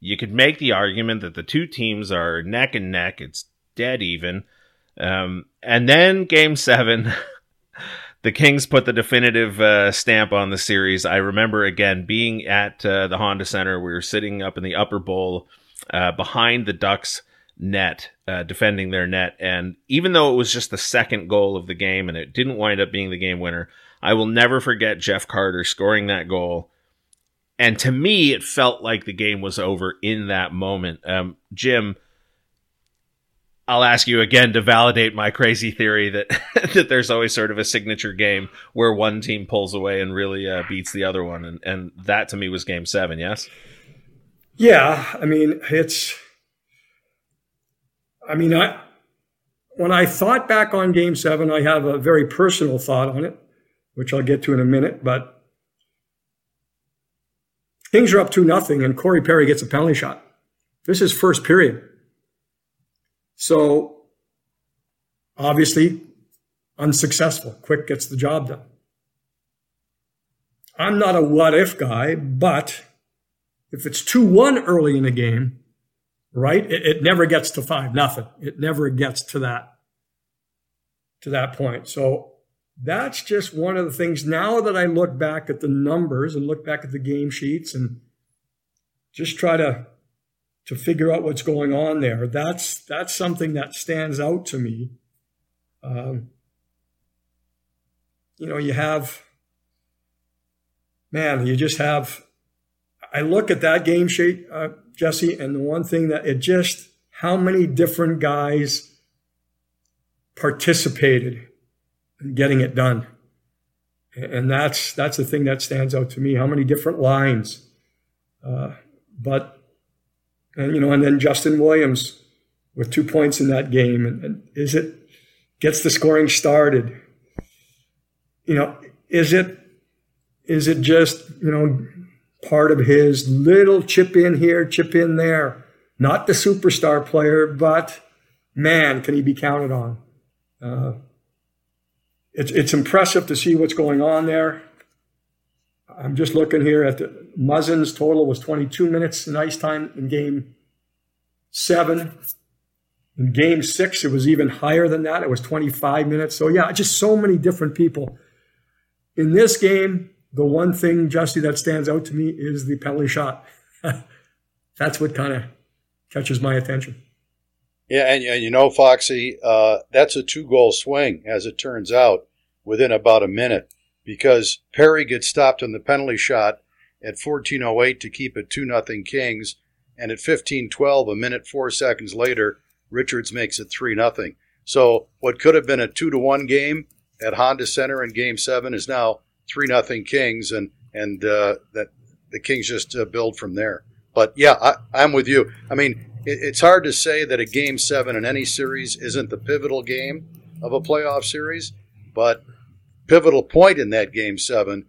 you could make the argument that the two teams are neck and neck. It's dead even. Um, and then game seven, the Kings put the definitive uh, stamp on the series. I remember again being at uh, the Honda Center. We were sitting up in the upper bowl uh, behind the Ducks net, uh, defending their net. And even though it was just the second goal of the game and it didn't wind up being the game winner, I will never forget Jeff Carter scoring that goal. And to me, it felt like the game was over in that moment. Um, Jim, I'll ask you again to validate my crazy theory that that there's always sort of a signature game where one team pulls away and really uh, beats the other one, and and that to me was Game Seven. Yes. Yeah, I mean it's I mean, I when I thought back on Game Seven, I have a very personal thought on it, which I'll get to in a minute. But things are up two nothing, and Corey Perry gets a penalty shot. This is first period, so obviously unsuccessful. Quick gets the job done. I'm not a what if guy, but if it's 2 1 early in the game, right? It, it never gets to five, nothing. It never gets to that, to that point. So that's just one of the things now that I look back at the numbers and look back at the game sheets and just try to to figure out what's going on there. That's that's something that stands out to me. Um, you know, you have man, you just have. I look at that game sheet, uh, Jesse. And the one thing that it just, how many different guys participated in getting it done. And that's, that's the thing that stands out to me. How many different lines. Uh, but, and, you know, and then Justin Williams with two points in that game. And, and is it, gets the scoring started. You know, is it, is it just, you know, part of his little chip in here, chip in there. Not the superstar player, but man, can he be counted on? Uh, it's, it's impressive to see what's going on there. I'm just looking here at the Muzzin's total was 22 minutes in ice time in game seven. In game six, it was even higher than that. It was 25 minutes. So, yeah, just so many different people. In this game, the one thing, Jesse, that stands out to me is the penalty shot. That's what kind of catches my attention. Yeah, and, and you know, Foxy, uh, that's a two goal swing, as it turns out, within about a minute, because Perry gets stopped on the penalty shot at 14.08 to keep it 2 nothing Kings, and at 15.12, a minute, four seconds later, Richards makes it 3 nothing. So what could have been a 2 to 1 game at Honda Center in Game 7 is now three nothing Kings, and and uh, that the Kings just uh, build from there. But yeah, I, am with you. I mean, it, it's hard to say that a game seven in any series isn't the pivotal game of a playoff series, but pivotal point in that game seven,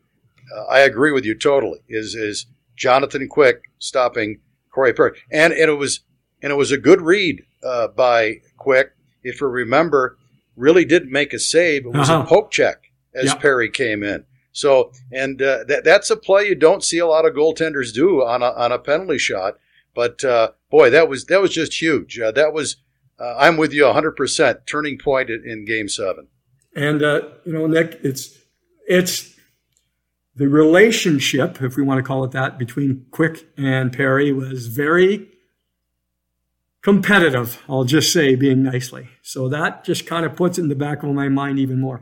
uh, I agree with you totally. Is is Jonathan Quick stopping Corey Perry, and, and it was and it was a good read uh, by Quick. If you remember, really didn't make a save. It was Uh-huh. a poke check as Yep. Perry came in. So, and uh, that that's a play you don't see a lot of goaltenders do on a on a penalty shot. But uh, boy, that was that was just huge. Uh, that was uh, I'm with you 100 percent turning point in, in Game Seven. And uh, you know, Nick, it's it's the relationship, if we want to call it that, between Quick and Perry was very competitive. I'll just say, being nicely. So that just kind of puts it in the back of my mind even more.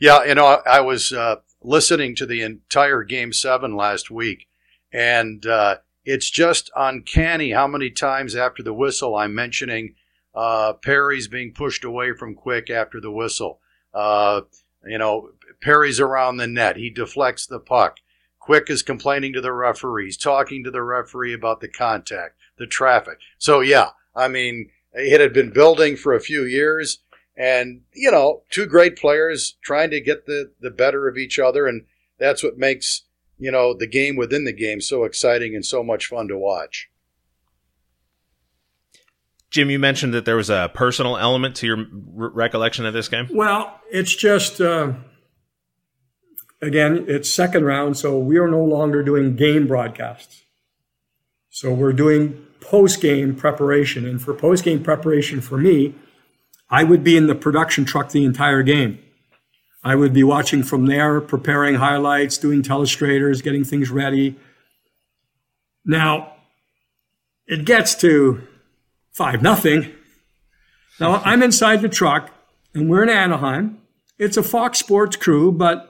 Yeah, you know, I, I was uh, listening to the entire Game Seven last week, and uh, it's just uncanny how many times after the whistle I'm mentioning uh, Perry's being pushed away from Quick after the whistle. Uh, you know, Perry's around the net. He deflects the puck. Quick is complaining to the referees, talking to the referee about the contact, the traffic. So, yeah, I mean, it had been building for a few years. And, you know, two great players trying to get the, the better of each other. And that's what makes, you know, the game within the game so exciting and so much fun to watch. Jim, you mentioned that there was a personal element to your re- recollection of this game. Well, it's just uh, again, it's second round, so we are no longer doing game broadcasts. So we're doing post game preparation, and for post game preparation for me, I would be in the production truck the entire game. I would be watching from there, preparing highlights, doing telestrators, getting things ready. Now, it gets to five nothing. Now I'm inside the truck and we're in Anaheim. It's a Fox Sports crew, but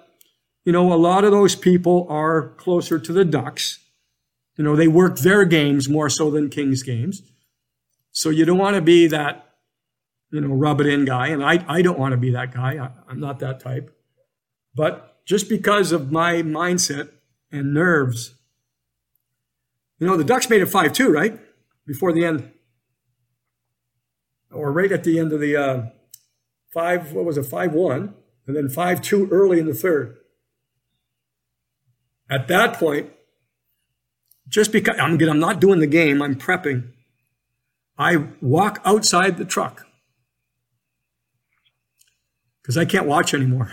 you know, a lot of those people are closer to the Ducks. You know, they work their games more so than Kings games. So you don't want to be that, you know, rub it in guy. And I, I don't want to be that guy. I, I'm not that type. But just because of my mindset and nerves, you know, the Ducks made it 5 2, right? Before the end or right at the end of the uh, five, what was it, five one, and then five two early in the third. At that point, just because I'm I'm not doing the game, I'm prepping. I walk outside the truck because I can't watch anymore.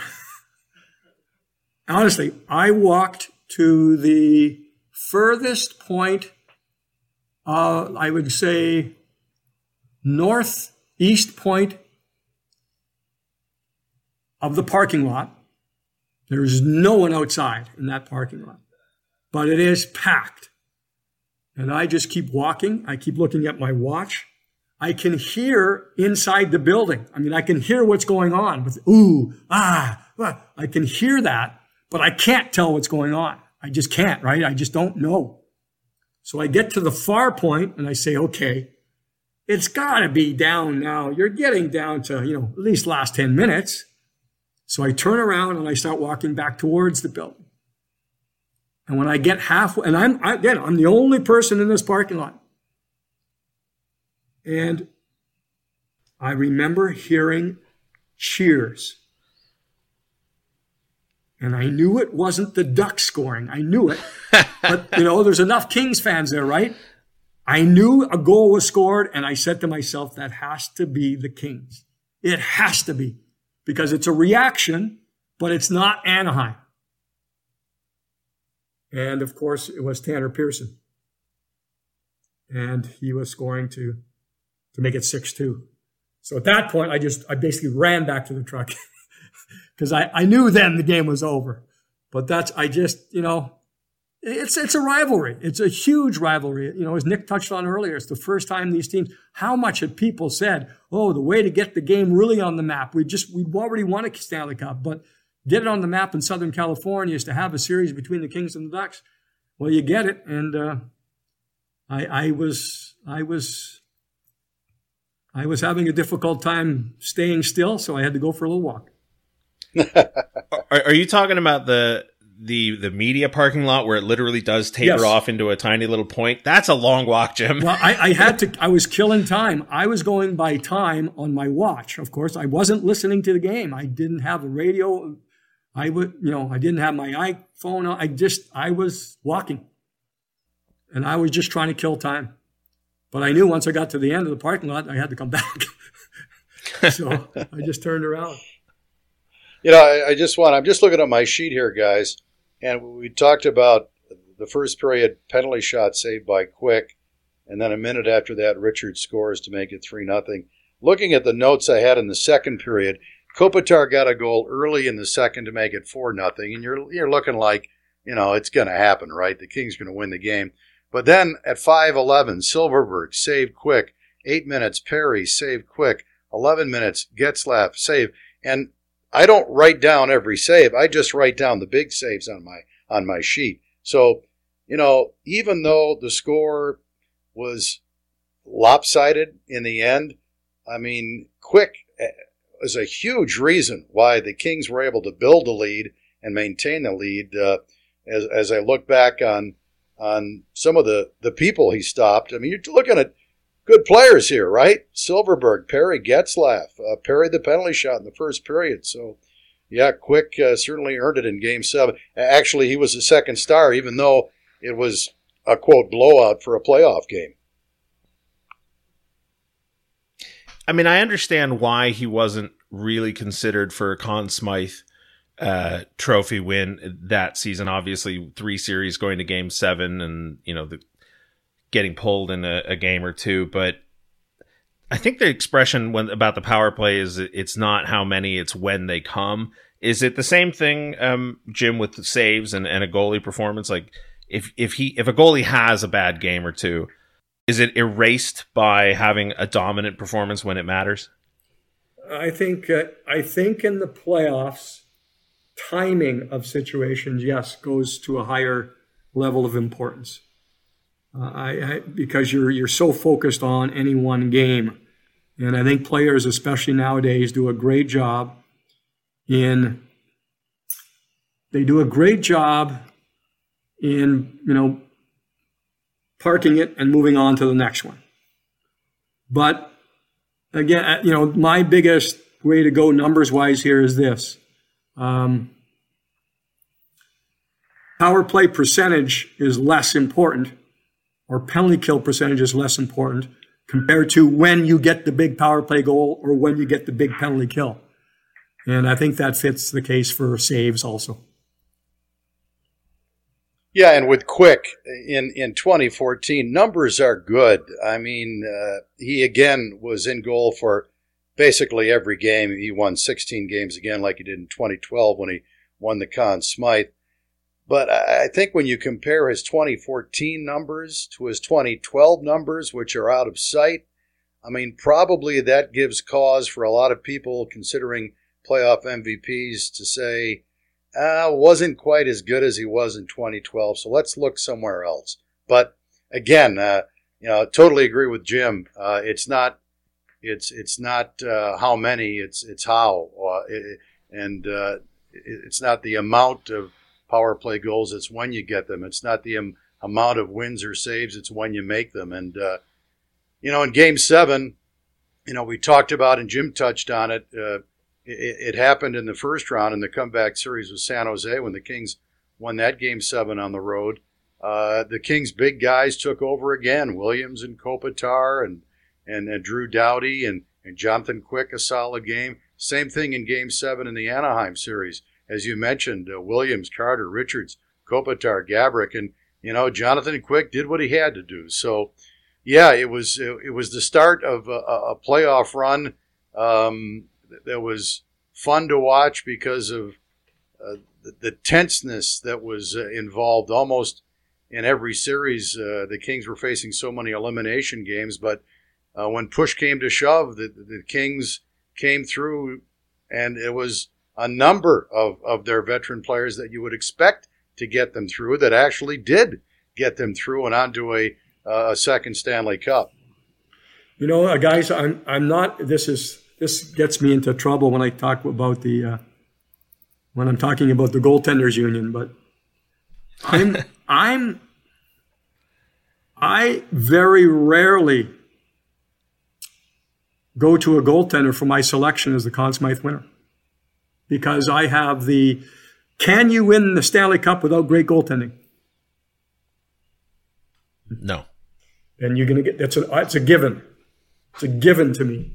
Honestly, I walked to the furthest point. Uh, I would say northeast point of the parking lot. There's no one outside in that parking lot, but it is packed. And I just keep walking. I keep looking at my watch. I can hear inside the building. I mean, I can hear what's going on with ooh, ah, ah. I can hear that, but I can't tell what's going on. I just can't, right? I just don't know. So I get to the far point and I say, okay, it's got to be down now. You're getting down to, you know, at least last 10 minutes. So I turn around and I start walking back towards the building. And when I get halfway, and I'm, I, again, I'm the only person in this parking lot. And I remember hearing cheers. And I knew it wasn't the Ducks scoring. I knew it. but, you know, there's enough Kings fans there, right? I knew a goal was scored, and I said to myself, that has to be the Kings. It has to be because it's a reaction, but it's not Anaheim. And of course, it was Tanner Pearson. And he was scoring to, to make it 6 2. So at that point, I just, I basically ran back to the truck because I, I knew then the game was over. But that's, I just, you know, it's it's a rivalry. It's a huge rivalry. You know, as Nick touched on earlier, it's the first time these teams. How much had people said, "Oh, the way to get the game really on the map? We just we already won a Stanley Cup, but get it on the map in Southern California is to have a series between the Kings and the Ducks." Well, you get it, and uh, I I was I was I was having a difficult time staying still, so I had to go for a little walk. Are, are you talking about the the the media parking lot where it literally does taper Yes. off into a tiny little point? That's a long walk, Jim. Well, I, I had to, I was killing time. I was going by time on my watch. Of course, I wasn't listening to the game. I didn't have a radio. I would, you know, I didn't have my iPhone. I just, I was walking. and I was just trying to kill time. But I knew once I got to the end of the parking lot, I had to come back. so I just turned around. You know, I, I, just want, I'm just looking at my sheet here, guys, and we talked about the first period penalty shot saved by Quick, and then a minute after that, Richard scores to make it 3 nothing. Looking at the notes I had in the second period, Kopitar got a goal early in the second to make it 4 nothing, and you're, you're looking like, you know, it's going to happen, right? The Kings going to win the game. But then at 5:11, Silfverberg saved quick. Eight minutes, Perry saved quick. 11 minutes, Getzlaf save. And I don't write down every save. I just write down the big saves on my on my sheet. So, you know, even though the score was lopsided in the end, I mean, quick is a huge reason why the Kings were able to build a lead and maintain the lead. Uh, as, as I look back on on some of the, the people he stopped. I mean, you're looking at good players here, right? Silfverberg, Perry Getzlaf, uh, Perry the penalty shot in the first period. So, yeah, Quick uh, certainly earned it in Game Seven. Actually, he was the second star, even though it was a quote blowout for a playoff game. I mean, I understand why he wasn't really considered for a Conn Smythe uh, trophy win that season. Obviously, three series going to game seven and, you know, the, getting pulled in a, a, game or two. But I think the expression when about the power play is it's not how many, it's when they come. Is it the same thing, um, Jim, with the saves and, and a goalie performance? Like if, if he, if a goalie has a bad game or two, is it erased by having a dominant performance when it matters? I think, uh, I think in the playoffs, timing of situations, yes, goes to a higher level of importance. Uh, I, I, because you're you're so focused on any one game, and I think players, especially nowadays, do a great job in. They do a great job in you know parking it and moving on to the next one. But again, uh, you know, my biggest way to go numbers wise here is this. Um, power play percentage is less important, or penalty kill percentage is less important compared to when you get the big power play goal or when you get the big penalty kill. And I think that fits the case for saves also. Yeah, and with Quick in, in 2014, numbers are good. I mean, uh, he again was in goal for basically every game. He won 16 games again, like he did in 2012 when he won the Conn Smythe. But I think when you compare his 2014 numbers to his 2012 numbers, which are out of sight, I mean, probably that gives cause for a lot of people considering playoff MVPs to say, uh, wasn't quite as good as he was in 2012. So let's look somewhere else. But again, uh, you know, totally agree with Jim. Uh, it's not it's it's not uh, how many, it's it's how, uh, it, and uh, it's not the amount of power play goals. It's when you get them. It's not the am- amount of wins or saves. It's when you make them. And uh, you know, in Game Seven, you know, we talked about and Jim touched on it. Uh, it, it happened in the first round in the comeback series with San Jose when the Kings won that Game Seven on the road. Uh, the Kings' big guys took over again. Williams and Kopitar and and, and Drew Doughty and, and Jonathan Quick, a solid game. Same thing in Game 7 in the Anaheim series. As you mentioned, uh, Williams, Carter, Richards, Kopitar, Gaborik, and, you know, Jonathan Quick did what he had to do. So, yeah, it was it, it was the start of a, a playoff run um, that was fun to watch because of uh, the, the, tenseness that was uh, involved almost in every series. Uh, the Kings were facing so many elimination games, but uh, when push came to shove, the, the Kings came through, and it was a number of, of their veteran players that you would expect to get them through that actually did get them through and onto a, uh, a second Stanley Cup. You know, uh, guys, I'm I'm not. This is this gets me into trouble when I talk about the uh, when I'm talking about the goaltenders union, but I'm I'm I very rarely go to a goaltender for my selection as the Conn Smythe winner. Because I have the can you win the Stanley Cup without great goaltending? No. And you're going to get that's a it's a given. It's a given to me.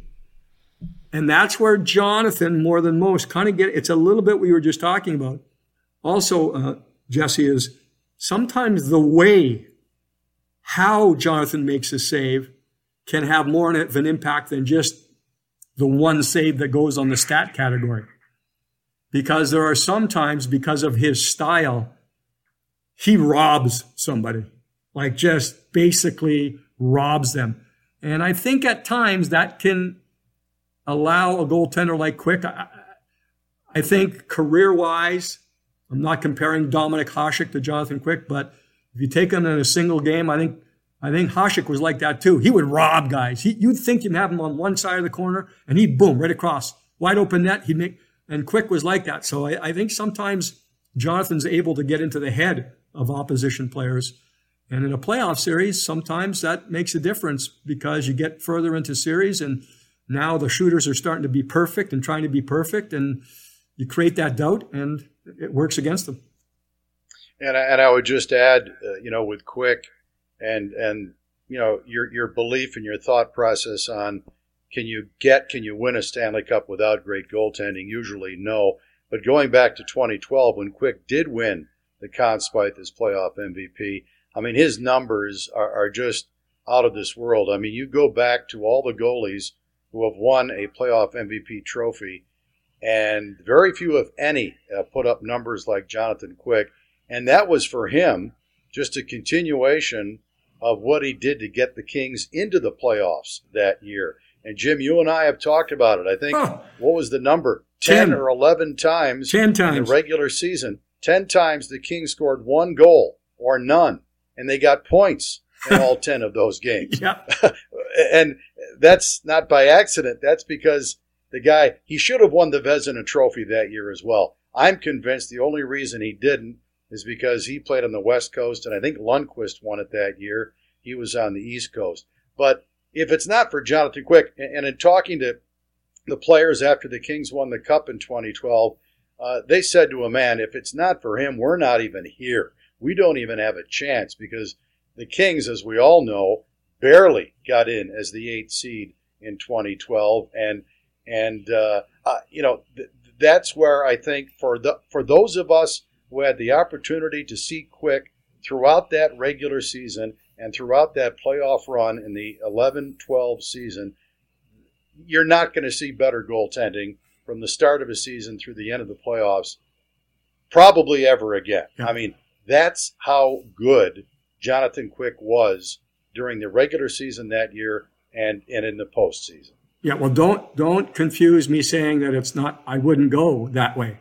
And that's where Jonathan, more than most, kind of get it's a little bit we were just talking about. Also, uh, Jesse, is sometimes the way how Jonathan makes a save can have more of an impact than just the one save that goes on the stat category. Because there are sometimes, because of his style, he robs somebody, like just basically robs them. And I think at times that can allow a goaltender like Quick. I, I think career wise, I'm not comparing Dominik Hasek to Jonathan Quick, but if you take him in a single game, I think I think Hasek was like that too. He would rob guys. He, you'd think you'd have him on one side of the corner, and he'd boom right across, wide open net. He'd make, and Quick was like that. So I, I think sometimes Jonathan's able to get into the head of opposition players. And in a playoff series, sometimes that makes a difference because you get further into series and now the shooters are starting to be perfect and trying to be perfect and you create that doubt and it works against them. And I, and I would just add, uh, you know, with Quick, and and you know your your belief and your thought process on can you get can you win a Stanley Cup without great goaltending? Usually no. But going back to 2012 when Quick did win the Conn Smythe as playoff MVP, I mean his numbers are, are just out of this world. I mean you go back to all the goalies who have won a playoff MVP trophy, and very few, if any, put up numbers like Jonathan Quick, and that was for him just a continuation of what he did to get the Kings into the playoffs that year. And Jim, you and I have talked about it. I think huh. what was the number? 10, 10, or 11 times 10 times in the regular season. 10 times the Kings scored one goal or none and they got points in all 10 of those games. Yeah. and that's not by accident. That's because the guy, he should have won the Vezina trophy that year as well. I'm convinced the only reason he didn't is because he played on the West Coast, and I think Lundqvist won it that year. He was on the East Coast. But if it's not for Jonathan Quick, and in talking to the players after the Kings won the Cup in 2012, uh, they said to a man, if it's not for him, we're not even here. We don't even have a chance because the Kings, as we all know, barely got in as the eighth seed in 2012, and and uh, uh, you know th- that's where I think for the for those of us who had the opportunity to see Quick throughout that regular season and throughout that playoff run in the 11 12 season, you're not going to see better goaltending from the start of a season through the end of the playoffs probably ever again. Yeah. I mean, that's how good Jonathan Quick was during the regular season that year and, and in the postseason. Yeah, well, don't don't confuse me saying that it's not. I wouldn't go that way.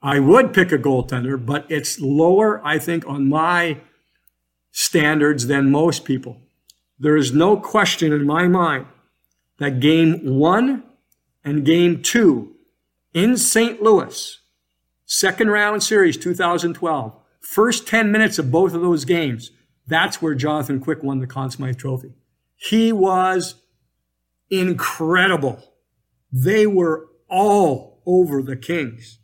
I would pick a goaltender, but it's lower, I think, on my standards than most people. There is no question in my mind that game one and game two in St. Louis, second round series 2012, first 10 minutes of both of those games, that's where Jonathan Quick won the Conn Smythe Trophy. He was incredible. They were all over the Kings.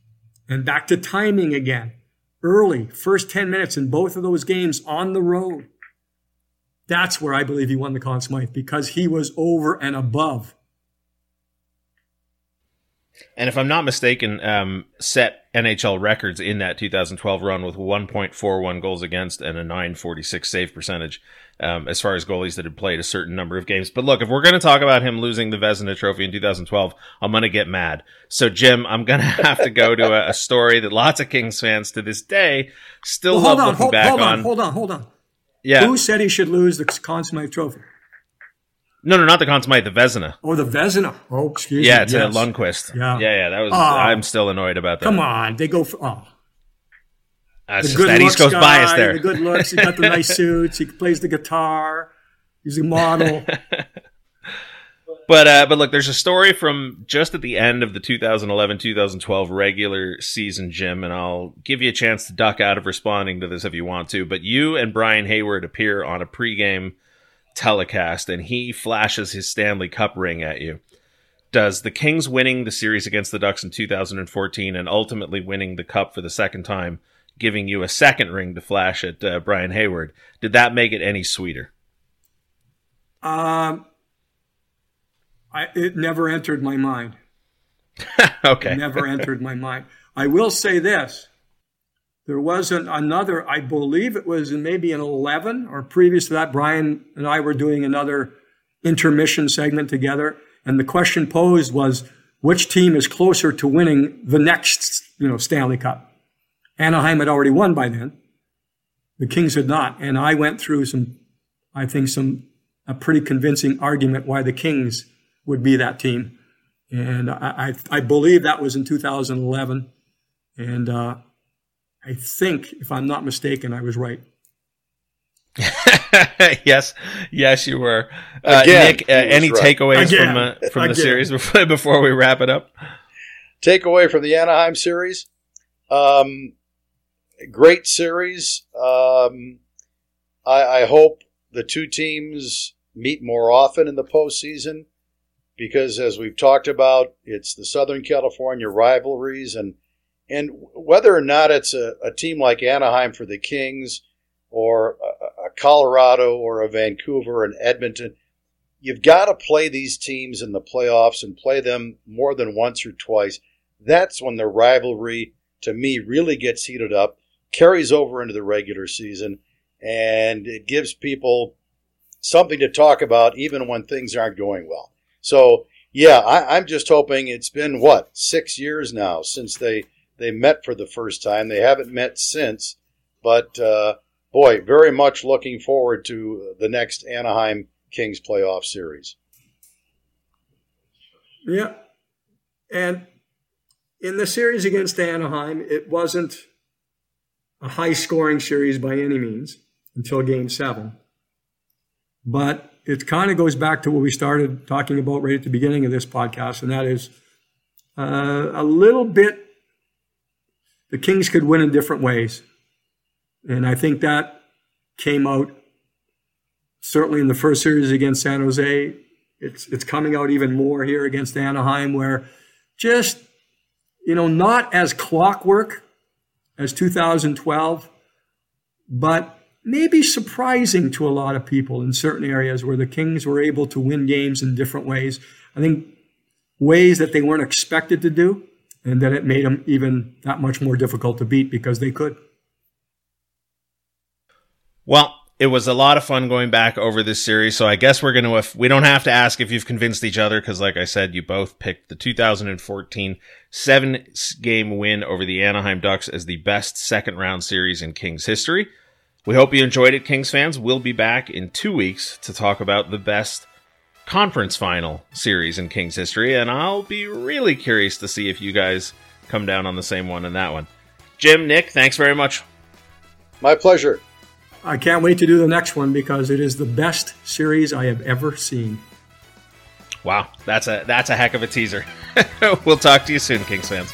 And back to timing again. Early, first 10 minutes in both of those games on the road. That's where I believe he won the Conn Smythe because he was over and above. And if I'm not mistaken, um, set NHL records in that 2012 run with 1.41 goals against and a 946 save percentage um, as far as goalies that had played a certain number of games. But look, if we're going to talk about him losing the Vezina Trophy in 2012, I'm going to get mad. So, Jim, I'm going to have to go to a, a, story that lots of Kings fans to this day still well, love on, looking hold, back hold on. Hold on. Hold on, hold on. Yeah. Who said he should lose the Conn Smythe Trophy? No, no, not the Conn Smythe, the Vezina. Oh, the Vezina. Oh, excuse me. yeah, me. It's yes. Lundqvist. Yeah, yeah, yeah. That was. Uh, I'm still annoyed about that. Come on, they go for. Oh. That's the good that East Coast guy, bias there. The good looks. He got the nice suits. He plays the guitar. He's a model. but uh, but look, there's a story from just at the end of the 2011-2012 regular season, Jim, and I'll give you a chance to duck out of responding to this if you want to. But you and Brian Hayward appear on a pregame telecast, and he flashes his Stanley Cup ring at you. Does the Kings winning the series against the Ducks in 2014 and ultimately winning the Cup for the second time giving you a second ring to flash at uh, Brian Hayward. Did that make it any sweeter? Um, I, it never entered my mind. okay. It never entered my mind. I will say this. There wasn't another, I believe it was maybe in 11 or previous to that, Brian and I were doing another intermission segment together. And the question posed was, which team is closer to winning the next, you know, Stanley Cup? Anaheim had already won by then. The Kings had not. And I went through some, I think some, a pretty convincing argument why the Kings would be that team. And I, I, I believe that was in 2011. And uh, I think, if I'm not mistaken, I was right. yes, yes, you were. Uh, Again, Nick, uh, any right. takeaways Again. from uh, from the series before, before we wrap it up? Takeaway from the Anaheim series. Um, great series. Um, I, I hope the two teams meet more often in the postseason because, as we've talked about, it's the Southern California rivalries, and and whether or not it's a, a team like Anaheim for the Kings or a, a Colorado or a Vancouver and Edmonton, you've got to play these teams in the playoffs and play them more than once or twice. That's when the rivalry, to me, really gets heated up, carries over into the regular season, and it gives people something to talk about even when things aren't going well. So, yeah, I, I'm just hoping it's been what six years now since they they met for the first time. They haven't met since, but uh, boy, very much looking forward to the next Anaheim Kings playoff series. Yeah. And in the series against Anaheim, it wasn't a high scoring series by any means until game seven. But it kind of goes back to what we started talking about right at the beginning of this podcast, and that is uh, a little bit the Kings could win in different ways. And I think that came out certainly in the first series against San Jose. It's it's coming out even more here against Anaheim, where just you know not as clockwork as 2012, but maybe surprising to a lot of people in certain areas where the Kings were able to win games in different ways. I think ways that they weren't expected to do, and then it made them even that much more difficult to beat because they could. Well, it was a lot of fun going back over this series. So I guess we're going to, if we don't have to ask if you've convinced each other, because like I said, you both picked the 2014 seven game win over the Anaheim Ducks as the best second round series in Kings history. We hope you enjoyed it, Kings fans. We'll be back in two weeks to talk about the best conference final series in Kings history, and I'll be really curious to see if you guys come down on the same one in that one. Jim, Nick, thanks very much. My pleasure. I can't wait to do the next one because it is the best series I have ever seen. Wow, that's a that's a heck of a teaser. we'll talk to you soon, Kings fans.